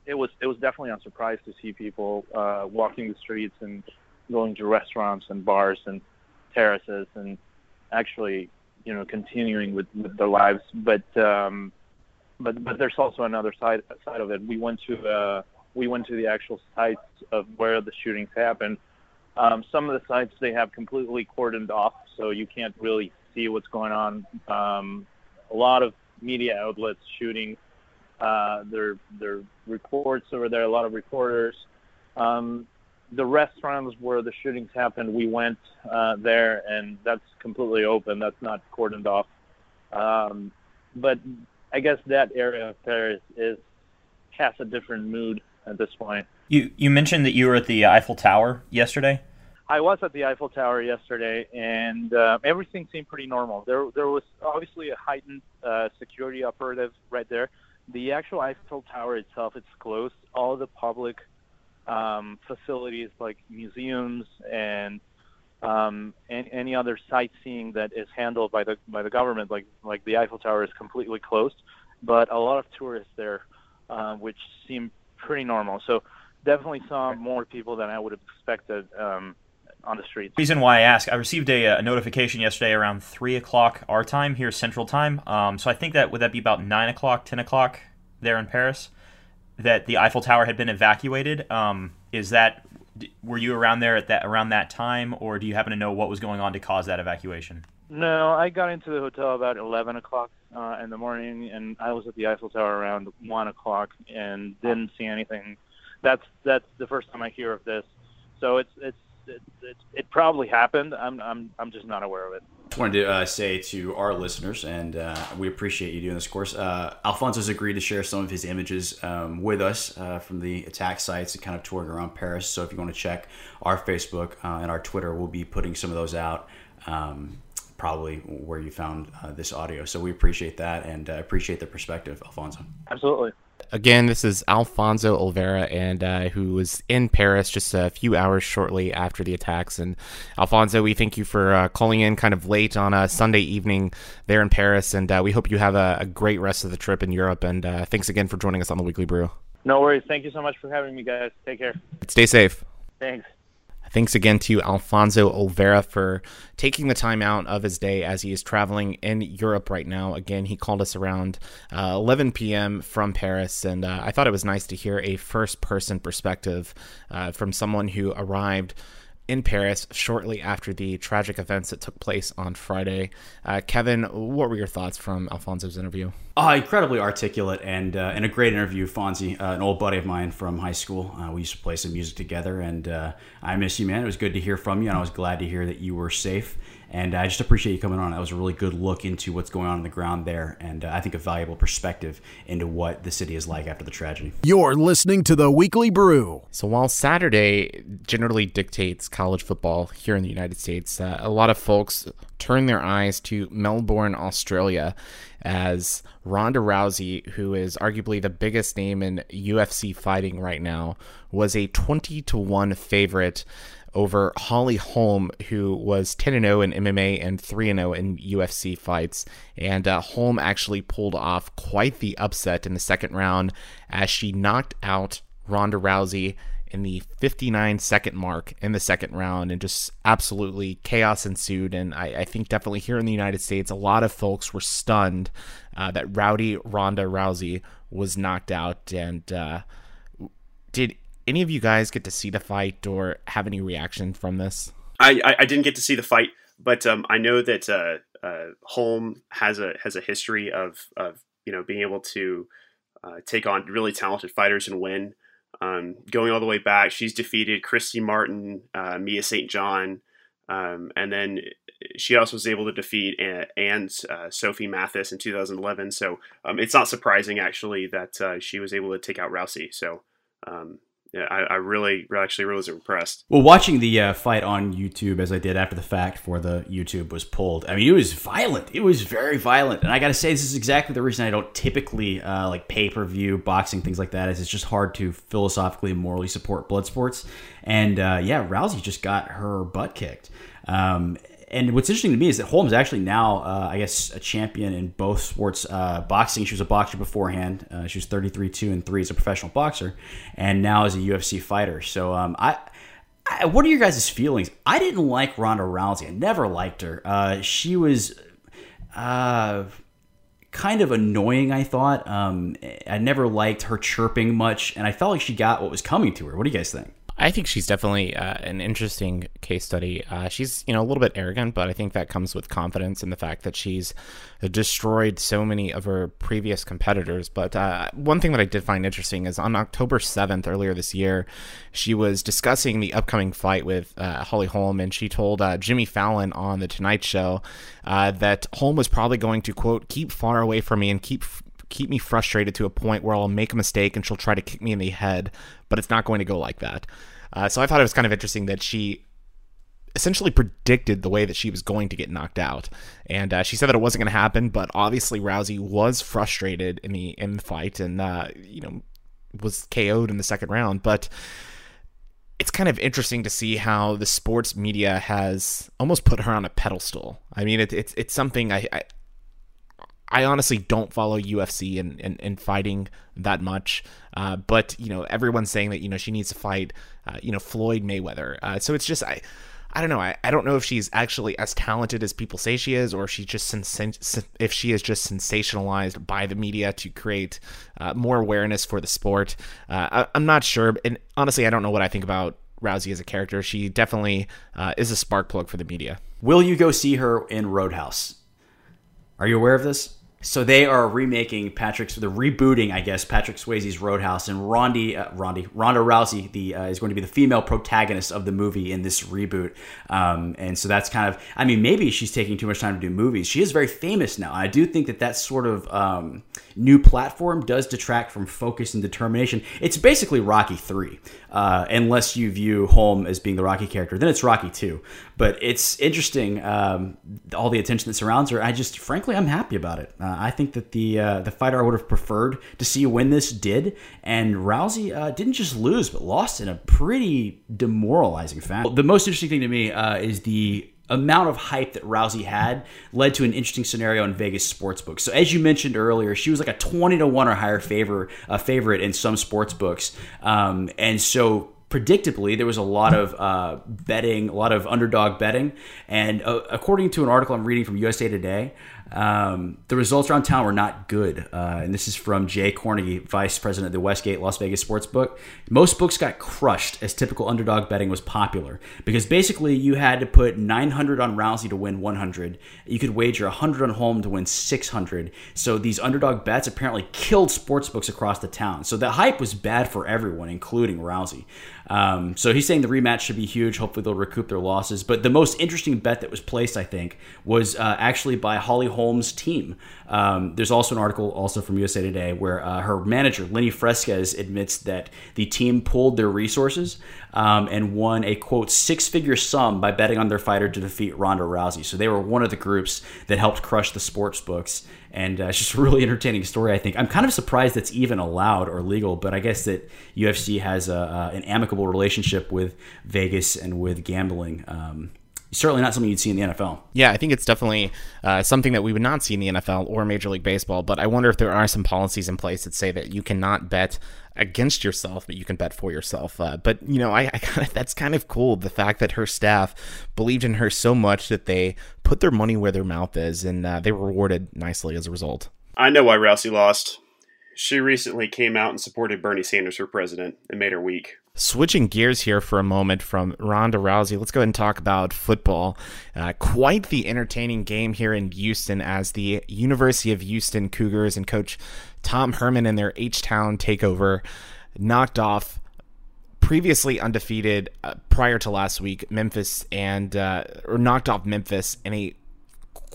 it was it was definitely a surprise to see people uh, walking the streets and going to restaurants and bars and terraces and actually you know continuing with, with their lives. But um, but but there's also another side side of it. We went to uh, we went to the actual sites of where the shootings happened. Um, some of the sites they have completely cordoned off, so you can't really see what's going on. Um, a lot of media outlets shooting uh, their their reports over there. A lot of reporters. Um, the restaurants where the shootings happened, we went uh, there, and that's completely open. That's not cordoned off. Um, but I guess that area of Paris is has a different mood at this point. You you mentioned that you were at the Eiffel Tower yesterday. I was at the Eiffel Tower yesterday, and uh, everything seemed pretty normal. There there was obviously a heightened uh, security operative right there. The actual Eiffel Tower itself it's closed. All the public um, facilities like museums and um, and any other sightseeing that is handled by the by the government, like like the Eiffel Tower, is completely closed. But a lot of tourists there, uh, which seem pretty normal. So definitely saw more people than I would have expected um, on the streets. Reason why I ask, I received a, a, notification yesterday around three o'clock our time here Central Time. Um, so I think that would that be about nine o'clock, ten o'clock there in Paris, that the Eiffel Tower had been evacuated. Um, is that were you around there at that around that time, or do you happen to know what was going on to cause that evacuation? No, I got into the hotel about 11 o'clock uh, in the morning, and I was at the Eiffel Tower around one o'clock, and didn't see anything that's that's the first time I hear of this. So it's it's it, it, it probably happened. I'm I'm I'm just not aware of it. Just wanted to uh, say to our listeners, and uh, we appreciate you doing this course. Uh, Alfonso's agreed to share some of his images um, with us uh, from the attack sites and kind of touring around Paris. So if you want to check our Facebook uh, and our Twitter, we'll be putting some of those out. Um, probably where you found uh, this audio. So we appreciate that and appreciate the perspective, Alfonso. Absolutely again, this is Alfonso Olvera, and uh, who was in Paris just a few hours shortly after the attacks. And Alfonso, we thank you for uh, calling in kind of late on a Sunday evening there in Paris, and uh, we hope you have a, a, great rest of the trip in Europe. And uh, thanks again for joining us on the Weekly Brew. No worries. Thank you so much for having me, guys. Take care. Stay safe. Thanks. Thanks again to Alfonso Olvera for taking the time out of his day as he is traveling in Europe right now. Again, he called us around uh, 11 p.m. from Paris, and uh, I thought it was nice to hear a first person perspective uh, from someone who arrived in Paris shortly after the tragic events that took place on Friday. Uh, Kevin, what were your thoughts from Alfonso's interview? Uh, incredibly articulate and uh, and a great interview, Fonzie, uh, an old buddy of mine from high school. Uh, we used to play some music together, and uh, I miss you, man. It was good to hear from you, and I was glad to hear that you were safe and I just appreciate you coming on. That was a really good look into what's going on in the ground there, and uh, I think a valuable perspective into what the city is like after the tragedy. You're listening to the Weekly Brew. So while Saturday generally dictates college football here in the United States, uh, a lot of folks turn their eyes to Melbourne, Australia, as Ronda Rousey, who is arguably the biggest name in UFC fighting right now, was a 20 to 1 favorite over Holly Holm, who was 10 0 in MMA and 3 0 in UFC fights. And uh, Holm actually pulled off quite the upset in the second round as she knocked out Ronda Rousey in the 59 second mark in the second round, and just absolutely chaos ensued. And I, I think definitely here in the United States, a lot of folks were stunned uh, that rowdy Ronda Rousey was knocked out. And uh, did any of you guys get to see the fight or have any reaction from this? I, I, I didn't get to see the fight, but um, I know that uh, uh, Holm has a has a history of of you know being able to uh, take on really talented fighters and win. Um, going all the way back, she's defeated Christy Martin, uh, Mia St. John, um, and then she also was able to defeat and uh, Sophie Mathis in 2011. So um, it's not surprising actually that uh, she was able to take out Rousey. So um, I, I really actually really was impressed. Well, watching the uh, fight on YouTube as I did after the fact for the YouTube was pulled. I mean, it was violent. It was very violent, and I got to say, this is exactly the reason I don't typically uh, like pay per view boxing things like that. Is it's just hard to philosophically and morally support blood sports. And uh, yeah, Rousey just got her butt kicked. Um, and what's interesting to me is that Holm's actually now, uh, I guess, a champion in both sports. Uh, boxing, she was a boxer beforehand. Uh, she was 33 2 and 3 as a professional boxer, and now as a UFC fighter. So, um, I, I, what are your guys' feelings? I didn't like Ronda Rousey. I never liked her. Uh, she was uh, kind of annoying, I thought. Um, I never liked her chirping much, and I felt like she got what was coming to her. What do you guys think? I think she's definitely uh, an interesting case study. Uh, she's you know a little bit arrogant, but I think that comes with confidence and the fact that she's destroyed so many of her previous competitors. But uh, one thing that I did find interesting is on October seventh earlier this year, she was discussing the upcoming fight with uh, Holly Holm, and she told uh, Jimmy Fallon on the Tonight Show uh, that Holm was probably going to quote keep far away from me and keep keep me frustrated to a point where I'll make a mistake and she'll try to kick me in the head, but it's not going to go like that. Uh, so I thought it was kind of interesting that she essentially predicted the way that she was going to get knocked out, and uh, she said that it wasn't going to happen. But obviously, Rousey was frustrated in the in the fight, and uh, you know was KO'd in the second round, but. It's kind of interesting to see how the sports media has almost put her on a pedestal. I mean, it, it's it's something I, I I honestly don't follow UFC and, and, and fighting that much. Uh, but, you know, everyone's saying that, you know, she needs to fight, uh, you know, Floyd Mayweather. Uh, so it's just, I, I don't know. I, I don't know if she's actually as talented as people say she is, or if she just if she is just sensationalized by the media to create uh, more awareness for the sport. Uh, I, am not sure, and honestly, I don't know what I think about Rousey as a character. She definitely uh, is a spark plug for the media. Will you go see her in Roadhouse? Are you aware of this? So they are remaking Patrick's, the rebooting, I guess, Patrick Swayze's Roadhouse, and Rondi, uh, Rondi, Ronda Rousey, the uh, is going to be the female protagonist of the movie in this reboot. Um, and so that's kind of, I mean, maybe she's taking too much time to do movies. She is very famous now. I do think that that sort of um, new platform does detract from focus and determination. It's basically Rocky Three, uh, unless you view Holm as being the Rocky character. Then it's Rocky Two. But it's interesting um, all the attention that surrounds her. I just, frankly, I'm happy about it. Uh, I think that the uh, the fighter I would have preferred to see win this did, and Rousey uh, didn't just lose, but lost in a pretty demoralizing fashion. The most interesting thing to me uh, is the amount of hype that Rousey had led to an interesting scenario in Vegas sports books. So as you mentioned earlier, she was like a 20 to 1 or higher favor uh, favorite in some sports books. Um, and so predictably, there was a lot of uh, betting, a lot of underdog betting. And uh, according to an article I'm reading from USA Today, um, the results around town were not good. Uh, and this is from Jay Kornegay, vice president of the Westgate Las Vegas sports book. Most books got crushed as typical underdog betting was popular because basically you had to put 900 on Rousey to win 100. You could wager 100 on Holm to win 600. So these underdog bets apparently killed sports books across the town. So the hype was bad for everyone, including Rousey. Um, so he's saying the rematch should be huge. Hopefully they'll recoup their losses. But the most interesting bet that was placed, I think, was uh, actually by Holly Holm's team. Um, there's also an article also from USA Today where uh, her manager Lenny Fresquez admits that the team pulled their resources um, and won a quote six figure sum by betting on their fighter to defeat Ronda Rousey. So they were one of the groups that helped crush the sports books. And uh, it's just a really entertaining story. I think I'm kind of surprised that's even allowed or legal, but I guess that UFC has a, uh, an amicable relationship with Vegas and with gambling. Um, certainly not something you'd see in the NFL. Yeah, I think it's definitely uh, something that we would not see in the NFL or Major League Baseball. But I wonder if there are some policies in place that say that you cannot bet against yourself, but you can bet for yourself. Uh, but you know, I, I kind of that's kind of cool. The fact that her staff believed in her so much that they put their money where their mouth is, and uh, they were rewarded nicely as a result. I know why Rousey lost. She recently came out and supported Bernie Sanders for president and made her weak. Switching gears here for a moment from Ronda Rousey, let's go ahead and talk about football. Uh, quite the entertaining game here in Houston as the University of Houston Cougars and coach Tom Herman and their H Town takeover knocked off previously undefeated uh, prior to last week Memphis and uh, or knocked off Memphis in a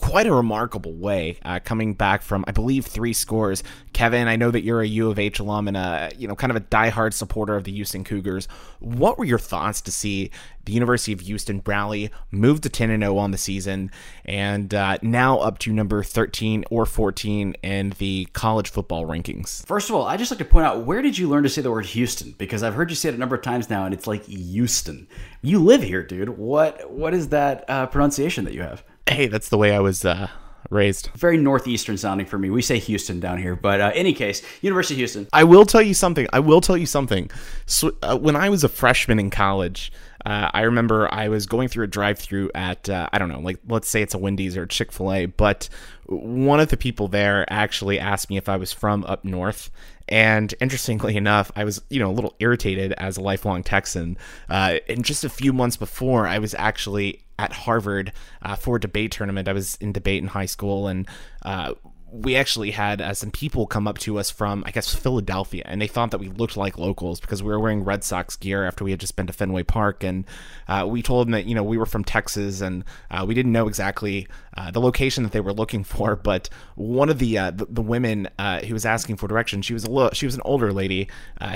quite a remarkable way, uh, coming back from I believe three scores. Kevin, I know that you're a U of H alum and a you know kind of a diehard supporter of the Houston Cougars. What were your thoughts to see the University of Houston rally move to 10 and 0 on the season and uh, now up to number 13 or 14 in the college football rankings? First of all, I just like to point out where did you learn to say the word Houston? Because I've heard you say it a number of times now, and it's like Houston. You live here, dude. What what is that uh, pronunciation that you have? Hey, that's the way I was uh, raised. Very northeastern sounding for me. We say Houston down here, but uh, any case, University of Houston. I will tell you something. I will tell you something. So, uh, when I was a freshman in college, uh, I remember I was going through a drive-through at uh, I don't know, like let's say it's a Wendy's or Chick Fil A, but one of the people there actually asked me if I was from up north. And interestingly enough, I was, you know, a little irritated as a lifelong Texan. Uh, and just a few months before, I was actually at Harvard uh, for a debate tournament. I was in debate in high school, and uh, we actually had uh, some people come up to us from, I guess, Philadelphia, and they thought that we looked like locals because we were wearing Red Sox gear after we had just been to Fenway Park. And uh, we told them that, you know, we were from Texas and uh, we didn't know exactly uh, the location that they were looking for. But one of the uh, the, the, women uh, who was asking for directions, she was a little, she was an older lady.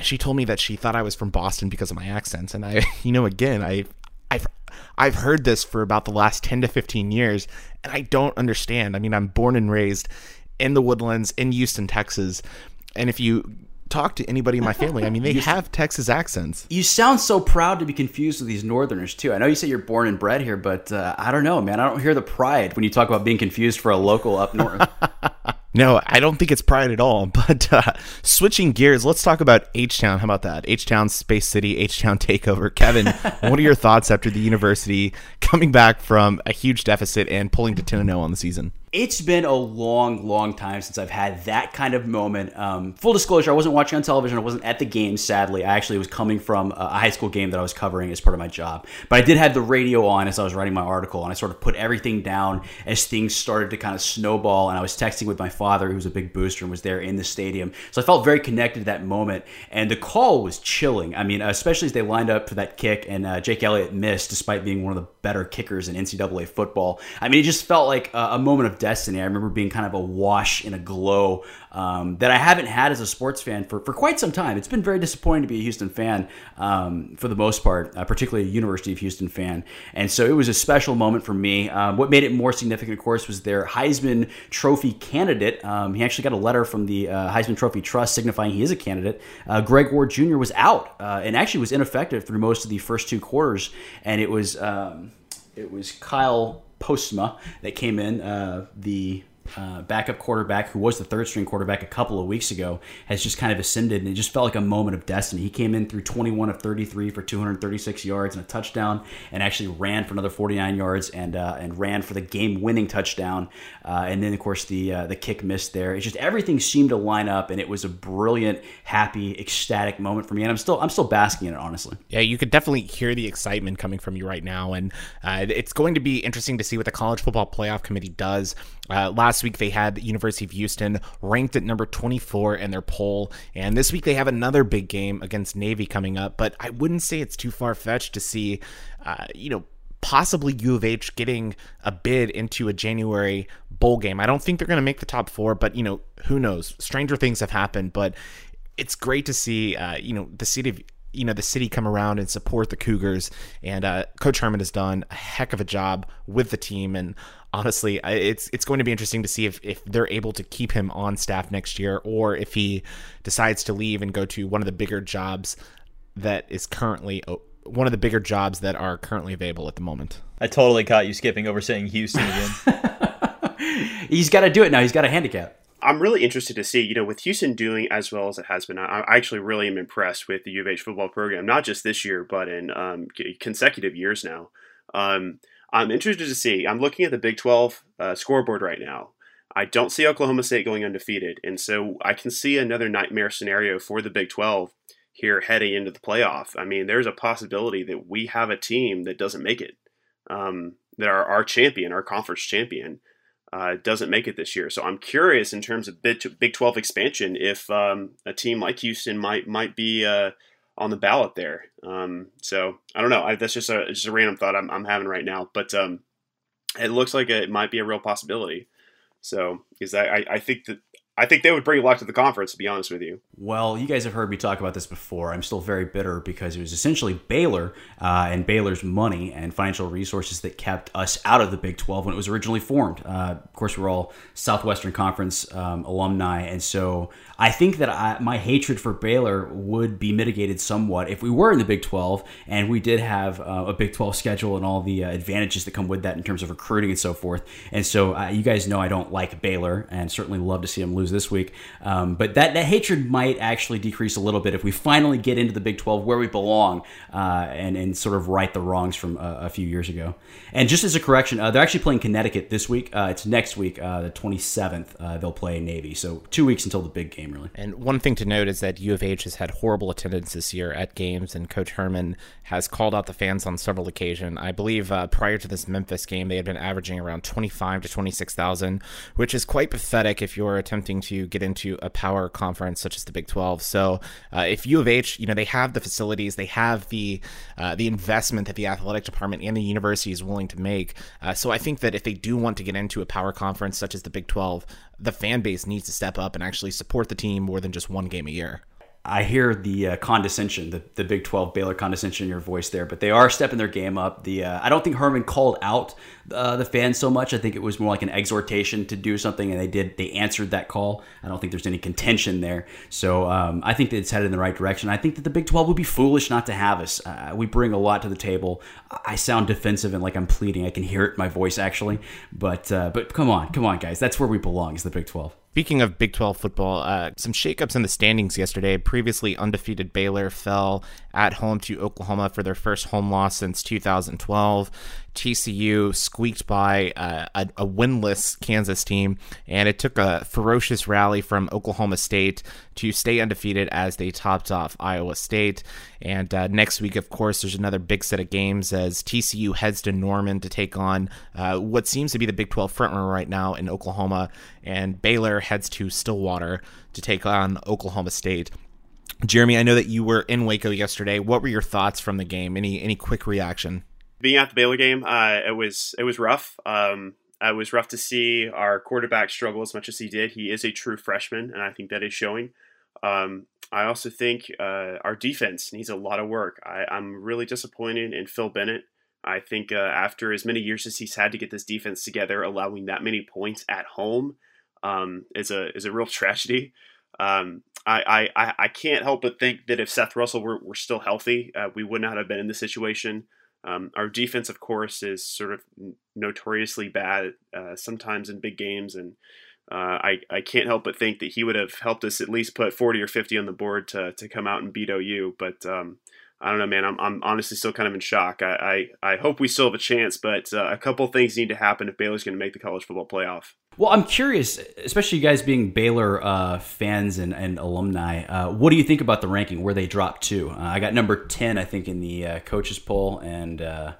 she told me that she thought I was from Boston because of my accent. And I, you know, again, I, I've I've heard this for about the last 10 to 15 years and I don't understand. I mean, I'm born and raised in the woodlands in Houston, Texas. And if you talk to anybody in my family, I mean, they have Texas accents. You sound so proud to be confused with these Northerners too. I know you say you're born and bred here, but uh, I don't know, man. I don't hear the pride when you talk about being confused for a local up north. no, I don't think it's pride at all. But uh, switching gears, let's talk about H Town. How about that? H Town, Space City, H Town takeover. Kevin, what are your thoughts after the university coming back from a huge deficit and pulling to 10 0 on the season? It's been a long, long time since I've had that kind of moment. Um, full disclosure, I wasn't watching on television. I wasn't at the game, sadly. I actually was coming from a high school game that I was covering as part of my job. But I did have the radio on as I was writing my article, and I sort of put everything down as things started to kind of snowball. And I was texting with my father, who was a big booster and was there in the stadium. So I felt very connected to that moment. And the call was chilling. I mean, especially as they lined up for that kick, and uh, Jake Elliott missed despite being one of the better kickers in NCAA football. I mean, it just felt like a, a moment of destiny. I remember being kind of a wash in a glow um, that I haven't had as a sports fan for, for quite some time. It's been very disappointing to be a Houston fan um, for the most part, uh, particularly a University of Houston fan. And so it was a special moment for me. Um, what made it more significant, of course, was their Heisman Trophy candidate. Um, he actually got a letter from the uh, Heisman Trophy Trust signifying he is a candidate. Uh, Greg Ward Jr. was out uh, and actually was ineffective through most of the first two quarters. And it was um, it was Kyle Postma that came in, uh, the uh, backup quarterback who was the third string quarterback a couple of weeks ago has just kind of ascended and it just felt like a moment of destiny. He came in through 21 of 33 for 236 yards and a touchdown and actually ran for another 49 yards and uh, and ran for the game winning touchdown. Uh, and then of course the uh, the kick missed there. It's just everything seemed to line up and it was a brilliant, happy, ecstatic moment for me and I'm still I'm still basking in it honestly. Yeah, you could definitely hear the excitement coming from you right now and uh, it's going to be interesting to see what the college football playoff committee does. Uh, last week they had the University of Houston ranked at number 24 in their poll, and this week they have another big game against Navy coming up. But I wouldn't say it's too far fetched to see, uh, you know, possibly U of H getting a bid into a January bowl game. I don't think they're going to make the top four, but you know, who knows? Stranger things have happened, but it's great to see, uh, you know, the city of you know the city come around and support the Cougars. And uh, Coach Herman has done a heck of a job with the team. And honestly, it's it's going to be interesting to see if if they're able to keep him on staff next year, or if he decides to leave and go to one of the bigger jobs that is currently one of the bigger jobs that are currently available at the moment. I totally caught you skipping over saying Houston again. He's got to do it now. He's got a handicap. I'm really interested to see, you know, with Houston doing as well as it has been. I, I actually really am impressed with the U of H football program, not just this year, but in um, consecutive years now. Um, I'm interested to see. I'm looking at the Big 12 uh, scoreboard right now. I don't see Oklahoma State going undefeated, and so I can see another nightmare scenario for the Big 12 here heading into the playoff. I mean, there's a possibility that we have a team that doesn't make it. Um, that are our champion, our conference champion, uh, doesn't make it this year. So I'm curious in terms of Big 12 expansion if um, a team like Houston might might be uh, on the ballot there. Um, so I don't know. I, that's just a just a random thought I'm, I'm having right now, but um, it looks like it might be a real possibility. So is that I, I think that I think they would bring luck to the conference, to be honest with you. Well, you guys have heard me talk about this before. I'm still very bitter because it was essentially Baylor uh, and Baylor's money and financial resources that kept us out of the Big 12 when it was originally formed. Uh, of course, we're all Southwestern Conference um, alumni, and so I think that I, my hatred for Baylor would be mitigated somewhat if we were in the Big 12 and we did have uh, a Big 12 schedule and all the uh, advantages that come with that in terms of recruiting and so forth. And so uh, you guys know I don't like Baylor and certainly love to see them lose this week. Um, but that, that hatred might actually decrease a little bit if we finally get into the Big 12 where we belong uh, and, and sort of right the wrongs from a few years ago. And just as a correction, uh, they're actually playing Connecticut this week. Uh, it's next week, the 27th. they'll play Navy. So two weeks until the big game really. And one thing to note is that U of H has had horrible attendance this year at games, and Coach Herman has called out the fans on several occasions. I believe uh, prior to this Memphis game, they had been averaging around 25 to 26,000, which is quite pathetic if you're attempting to get into a power conference such as the Big 12. So uh, if U of H, you know, they have the facilities, they have the uh, the investment that the athletic department and the university is willing to make. Uh, so I think that if they do want to get into a power conference such as the Big 12, the fan base needs to step up and actually support the team more than just one game a year. I hear the uh, condescension, the, the Big 12 Baylor condescension in your voice there, but they are stepping their game up. The uh, I don't think Herman called out uh, the fans so much. I think it was more like an exhortation to do something, and they did. They answered that call. I don't think there's any contention there. So um, I think that it's headed in the right direction. I think that the Big 12 would be foolish not to have us. Uh, we bring a lot to the table. I sound defensive and like I'm pleading. I can hear it in my voice actually, but uh, but come on, come on, guys. That's where we belong. Is the Big 12. Speaking of Big 12 football, uh, some shakeups in the standings yesterday. Previously undefeated Baylor fell at home to Oklahoma for their first home loss since 2012. TCU squeaked by uh, a, a, winless Kansas team, and it took a ferocious rally from Oklahoma State to stay undefeated as they topped off Iowa State. And uh, next week, of course, there's another big set of games as TCU heads to Norman to take on uh, what seems to be the Big 12 frontrunner right now in Oklahoma, and Baylor heads to Stillwater to take on Oklahoma State. Jeremy, I know that you were in Waco yesterday. What were your thoughts from the game? Any any quick reaction? Being at the Baylor game, uh, it was it was rough. Um, it was rough to see our quarterback struggle as much as he did. He is a true freshman, and I think that is showing. Um, I also think uh, our defense needs a lot of work. I, am really disappointed in Phil Bennett. I think uh, after as many years as he's had to get this defense together, allowing that many points at home um, is a is a real tragedy. Um, I, I, I can't help but think that if Seth Russell were, were still healthy, uh, we would not have been in this situation. Um, our defense, of course, is sort of notoriously bad uh, sometimes in big games, and uh, I, I can't help but think that he would have helped us at least put 40 or 50 on the board to, to come out and beat OU. But um, I don't know, man. I'm, I'm honestly still kind of in shock. I, I, I hope we still have a chance, but uh, a couple things need to happen if Baylor's going to make the college football playoff. Well, I'm curious, especially you guys being Baylor uh, fans and, and alumni. Uh, what do you think about the ranking where they dropped to? Uh, I got number 10, I think, in the uh, coaches poll, and uh,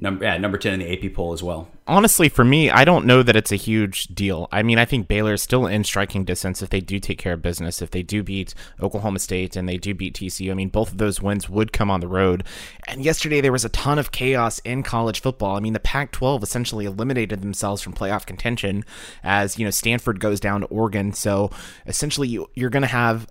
number yeah number 10 in the AP poll as well. Honestly, for me, I don't know that it's a huge deal. I mean, I think Baylor is still in striking distance if they do take care of business, if they do beat Oklahoma State and they do beat TCU. I mean, both of those wins would come on the road. And yesterday there was a ton of chaos in college football. I mean, the Pac-12 essentially eliminated themselves from playoff contention as, you know, Stanford goes down to Oregon. So, essentially you, you're going to have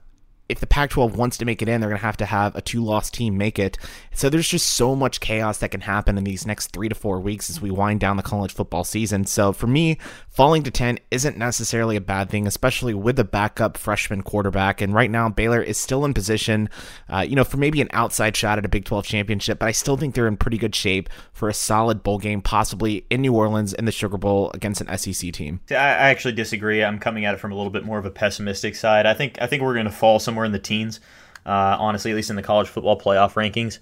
if the Pac 12 wants to make it in, they're going to have to have a two loss team make it. So there's just so much chaos that can happen in these next three to four weeks as we wind down the college football season. So for me, falling to 10 isn't necessarily a bad thing, especially with the backup freshman quarterback. And right now, Baylor is still in position, uh, you know, for maybe an outside shot at a Big 12 championship, but I still think they're in pretty good shape for a solid bowl game, possibly in New Orleans in the Sugar Bowl against an SEC team. I actually disagree. I'm coming at it from a little bit more of a pessimistic side. I think I think we're going to fall somewhere somewhere in the teens. Uh, honestly, at least in the college football playoff rankings.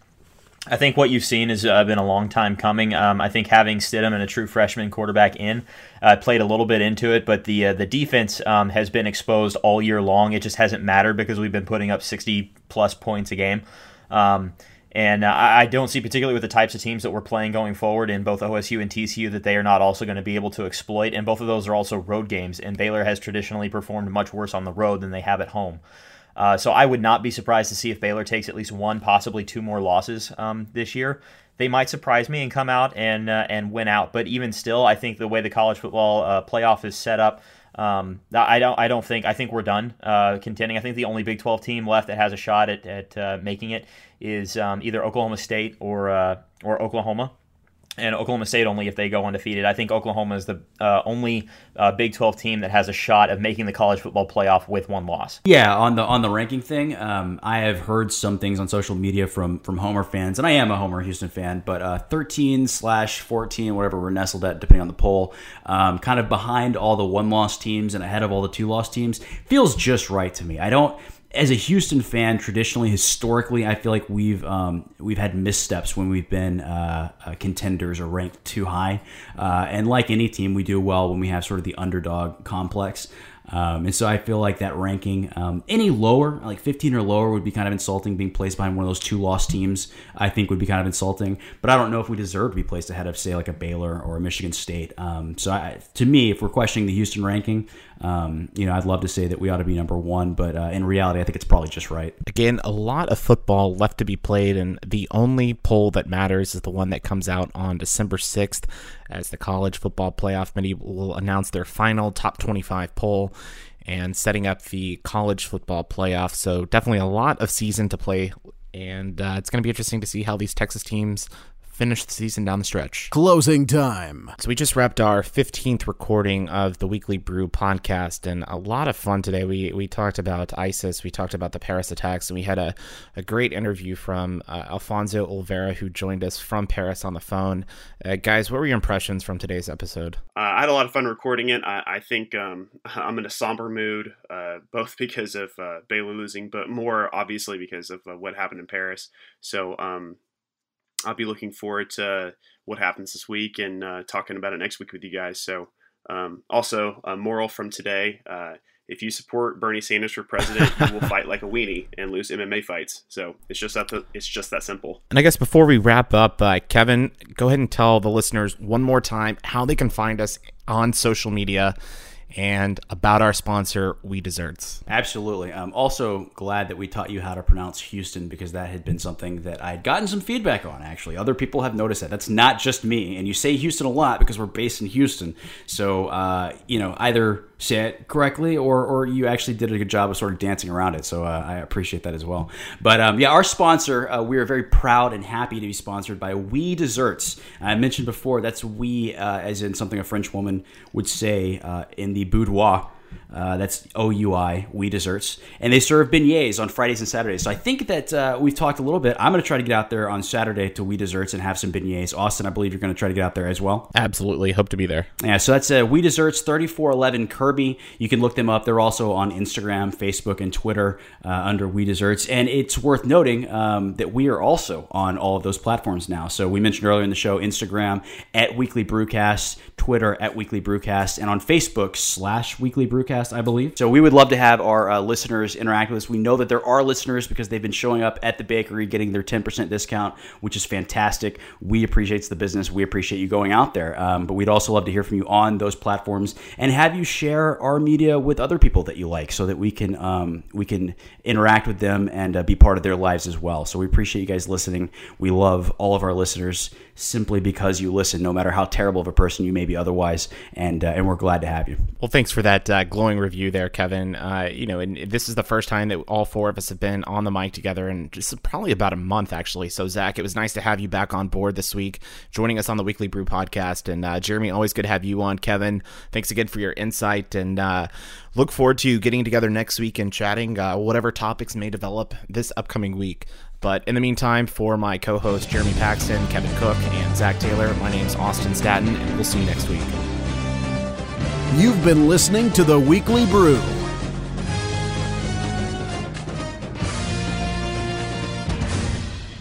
I think what you've seen has uh, been a long time coming. Um, I think having Stidham and a true freshman quarterback in uh, played a little bit into it, but the uh, the defense um, has been exposed all year long. It just hasn't mattered because we've been putting up 60 plus points a game. Um, and uh, I don't see, particularly with the types of teams that we're playing going forward in both OSU and TCU, that they are not also going to be able to exploit. And both of those are also road games, and Baylor has traditionally performed much worse on the road than they have at home. Uh, so I would not be surprised to see if Baylor takes at least one, possibly two more losses um, this year. They might surprise me and come out and uh, and win out. But even still, I think the way the college football uh, playoff is set up, um, I don't I don't think I think we're done uh, contending. I think the only Big 12 team left that has a shot at, at uh, making it is um, either Oklahoma State or uh, or Oklahoma and Oklahoma State only if they go undefeated. I think Oklahoma is the uh, only uh, Big 12 team that has a shot of making the college football playoff with one loss. Yeah, on the on the ranking thing, um, I have heard some things on social media from from Homer fans, and I am a Homer Houston fan, but uh, 13 slash 14, whatever we're nestled at, depending on the poll, um, kind of behind all the one loss teams and ahead of all the two loss teams, feels just right to me. I don't as a Houston fan, traditionally, historically, I feel like we've um, we've had missteps when we've been uh, uh, contenders or ranked too high. Uh, and like any team, we do well when we have sort of the underdog complex. Um, and so I feel like that ranking, um, any lower, like 15 or lower, would be kind of insulting. Being placed behind one of those two lost teams, I think, would be kind of insulting. But I don't know if we deserve to be placed ahead of, say, like a Baylor or a Michigan State. Um, so I, to me, if we're questioning the Houston ranking, um, you know, I'd love to say that we ought to be number one, but uh, in reality, I think it's probably just right. Again, a lot of football left to be played, and the only poll that matters is the one that comes out on December 6th as the College Football Playoff Committee will announce their final top 25 poll and setting up the college football playoff. So, definitely a lot of season to play, and uh, it's going to be interesting to see how these Texas teams finish the season down the stretch. Closing time. So we just wrapped our 15th recording of the Weekly Brew podcast, and a lot of fun today. We we talked about ISIS, we talked about the Paris attacks, and we had a, a great interview from uh, Alfonso Olvera, who joined us from Paris on the phone. Uh, guys, what were your impressions from today's episode? Uh, I had a lot of fun recording it. I, I think um, I'm in a somber mood, uh, both because of uh, Baylor losing, but more obviously because of uh, what happened in Paris. So um, I'll be looking forward to what happens this week and uh, talking about it next week with you guys. So um, also, a moral from today. Uh, if you support Bernie Sanders for president, you will fight like a weenie and lose MMA fights. So it's just that it's just that simple. And I guess before we wrap up, uh, Kevin, go ahead and tell the listeners one more time how they can find us on social media and about our sponsor, We Desserts. Absolutely. I'm also glad that we taught you how to pronounce Houston because that had been something that I had gotten some feedback on, actually. Other people have noticed that. That's not just me. And you say Houston a lot because we're based in Houston. So, uh, you know, either say it correctly or, or you actually did a good job of sort of dancing around it. So uh, I appreciate that as well. But um, yeah, our sponsor, uh, we are very proud and happy to be sponsored by We Desserts. I mentioned before, that's we uh, as in something a French woman would say uh, in the boudoir. Uh, that's OUI, We Desserts. And they serve beignets on Fridays and Saturdays. So I think that uh, we've talked a little bit. I'm going to try to get out there on Saturday to We Desserts and have some beignets. Austin, I believe you're going to try to get out there as well. Absolutely. Hope to be there. Yeah, so that's uh, We Desserts 3411 Kirby. You can look them up. They're also on Instagram, Facebook, and Twitter uh, under We Desserts. And it's worth noting um, that we are also on all of those platforms now. So we mentioned earlier in the show Instagram at Weekly Brewcast, Twitter at Weekly Brewcast, and on Facebook slash Weekly Brewcast. I believe. So we would love to have our uh, listeners interact with us. We know that there are listeners because they've been showing up at the bakery, getting their 10% discount, which is fantastic. We appreciate the business. We appreciate you going out there. Um, but we'd also love to hear from you on those platforms and have you share our media with other people that you like so that we can um, we can interact with them and uh, be part of their lives as well. So we appreciate you guys listening. We love all of our listeners simply because you listen, no matter how terrible of a person you may be otherwise. And uh, and we're glad to have you. Well, thanks for that uh, glowing review there, Kevin. Uh, you know, and this is the first time that all four of us have been on the mic together in just probably about a month, actually. So, Zach, it was nice to have you back on board this week, joining us on the Weekly Brew podcast. And uh, Jeremy, always good to have you on. Kevin, thanks again for your insight, and uh, look forward to getting together next week and chatting uh, whatever topics may develop this upcoming week. But in the meantime, for my co hosts Jeremy Paxton, Kevin Cook, and Zach Taylor, my name's Austin Staton, and we'll see you next week. You've been listening to The Weekly Brew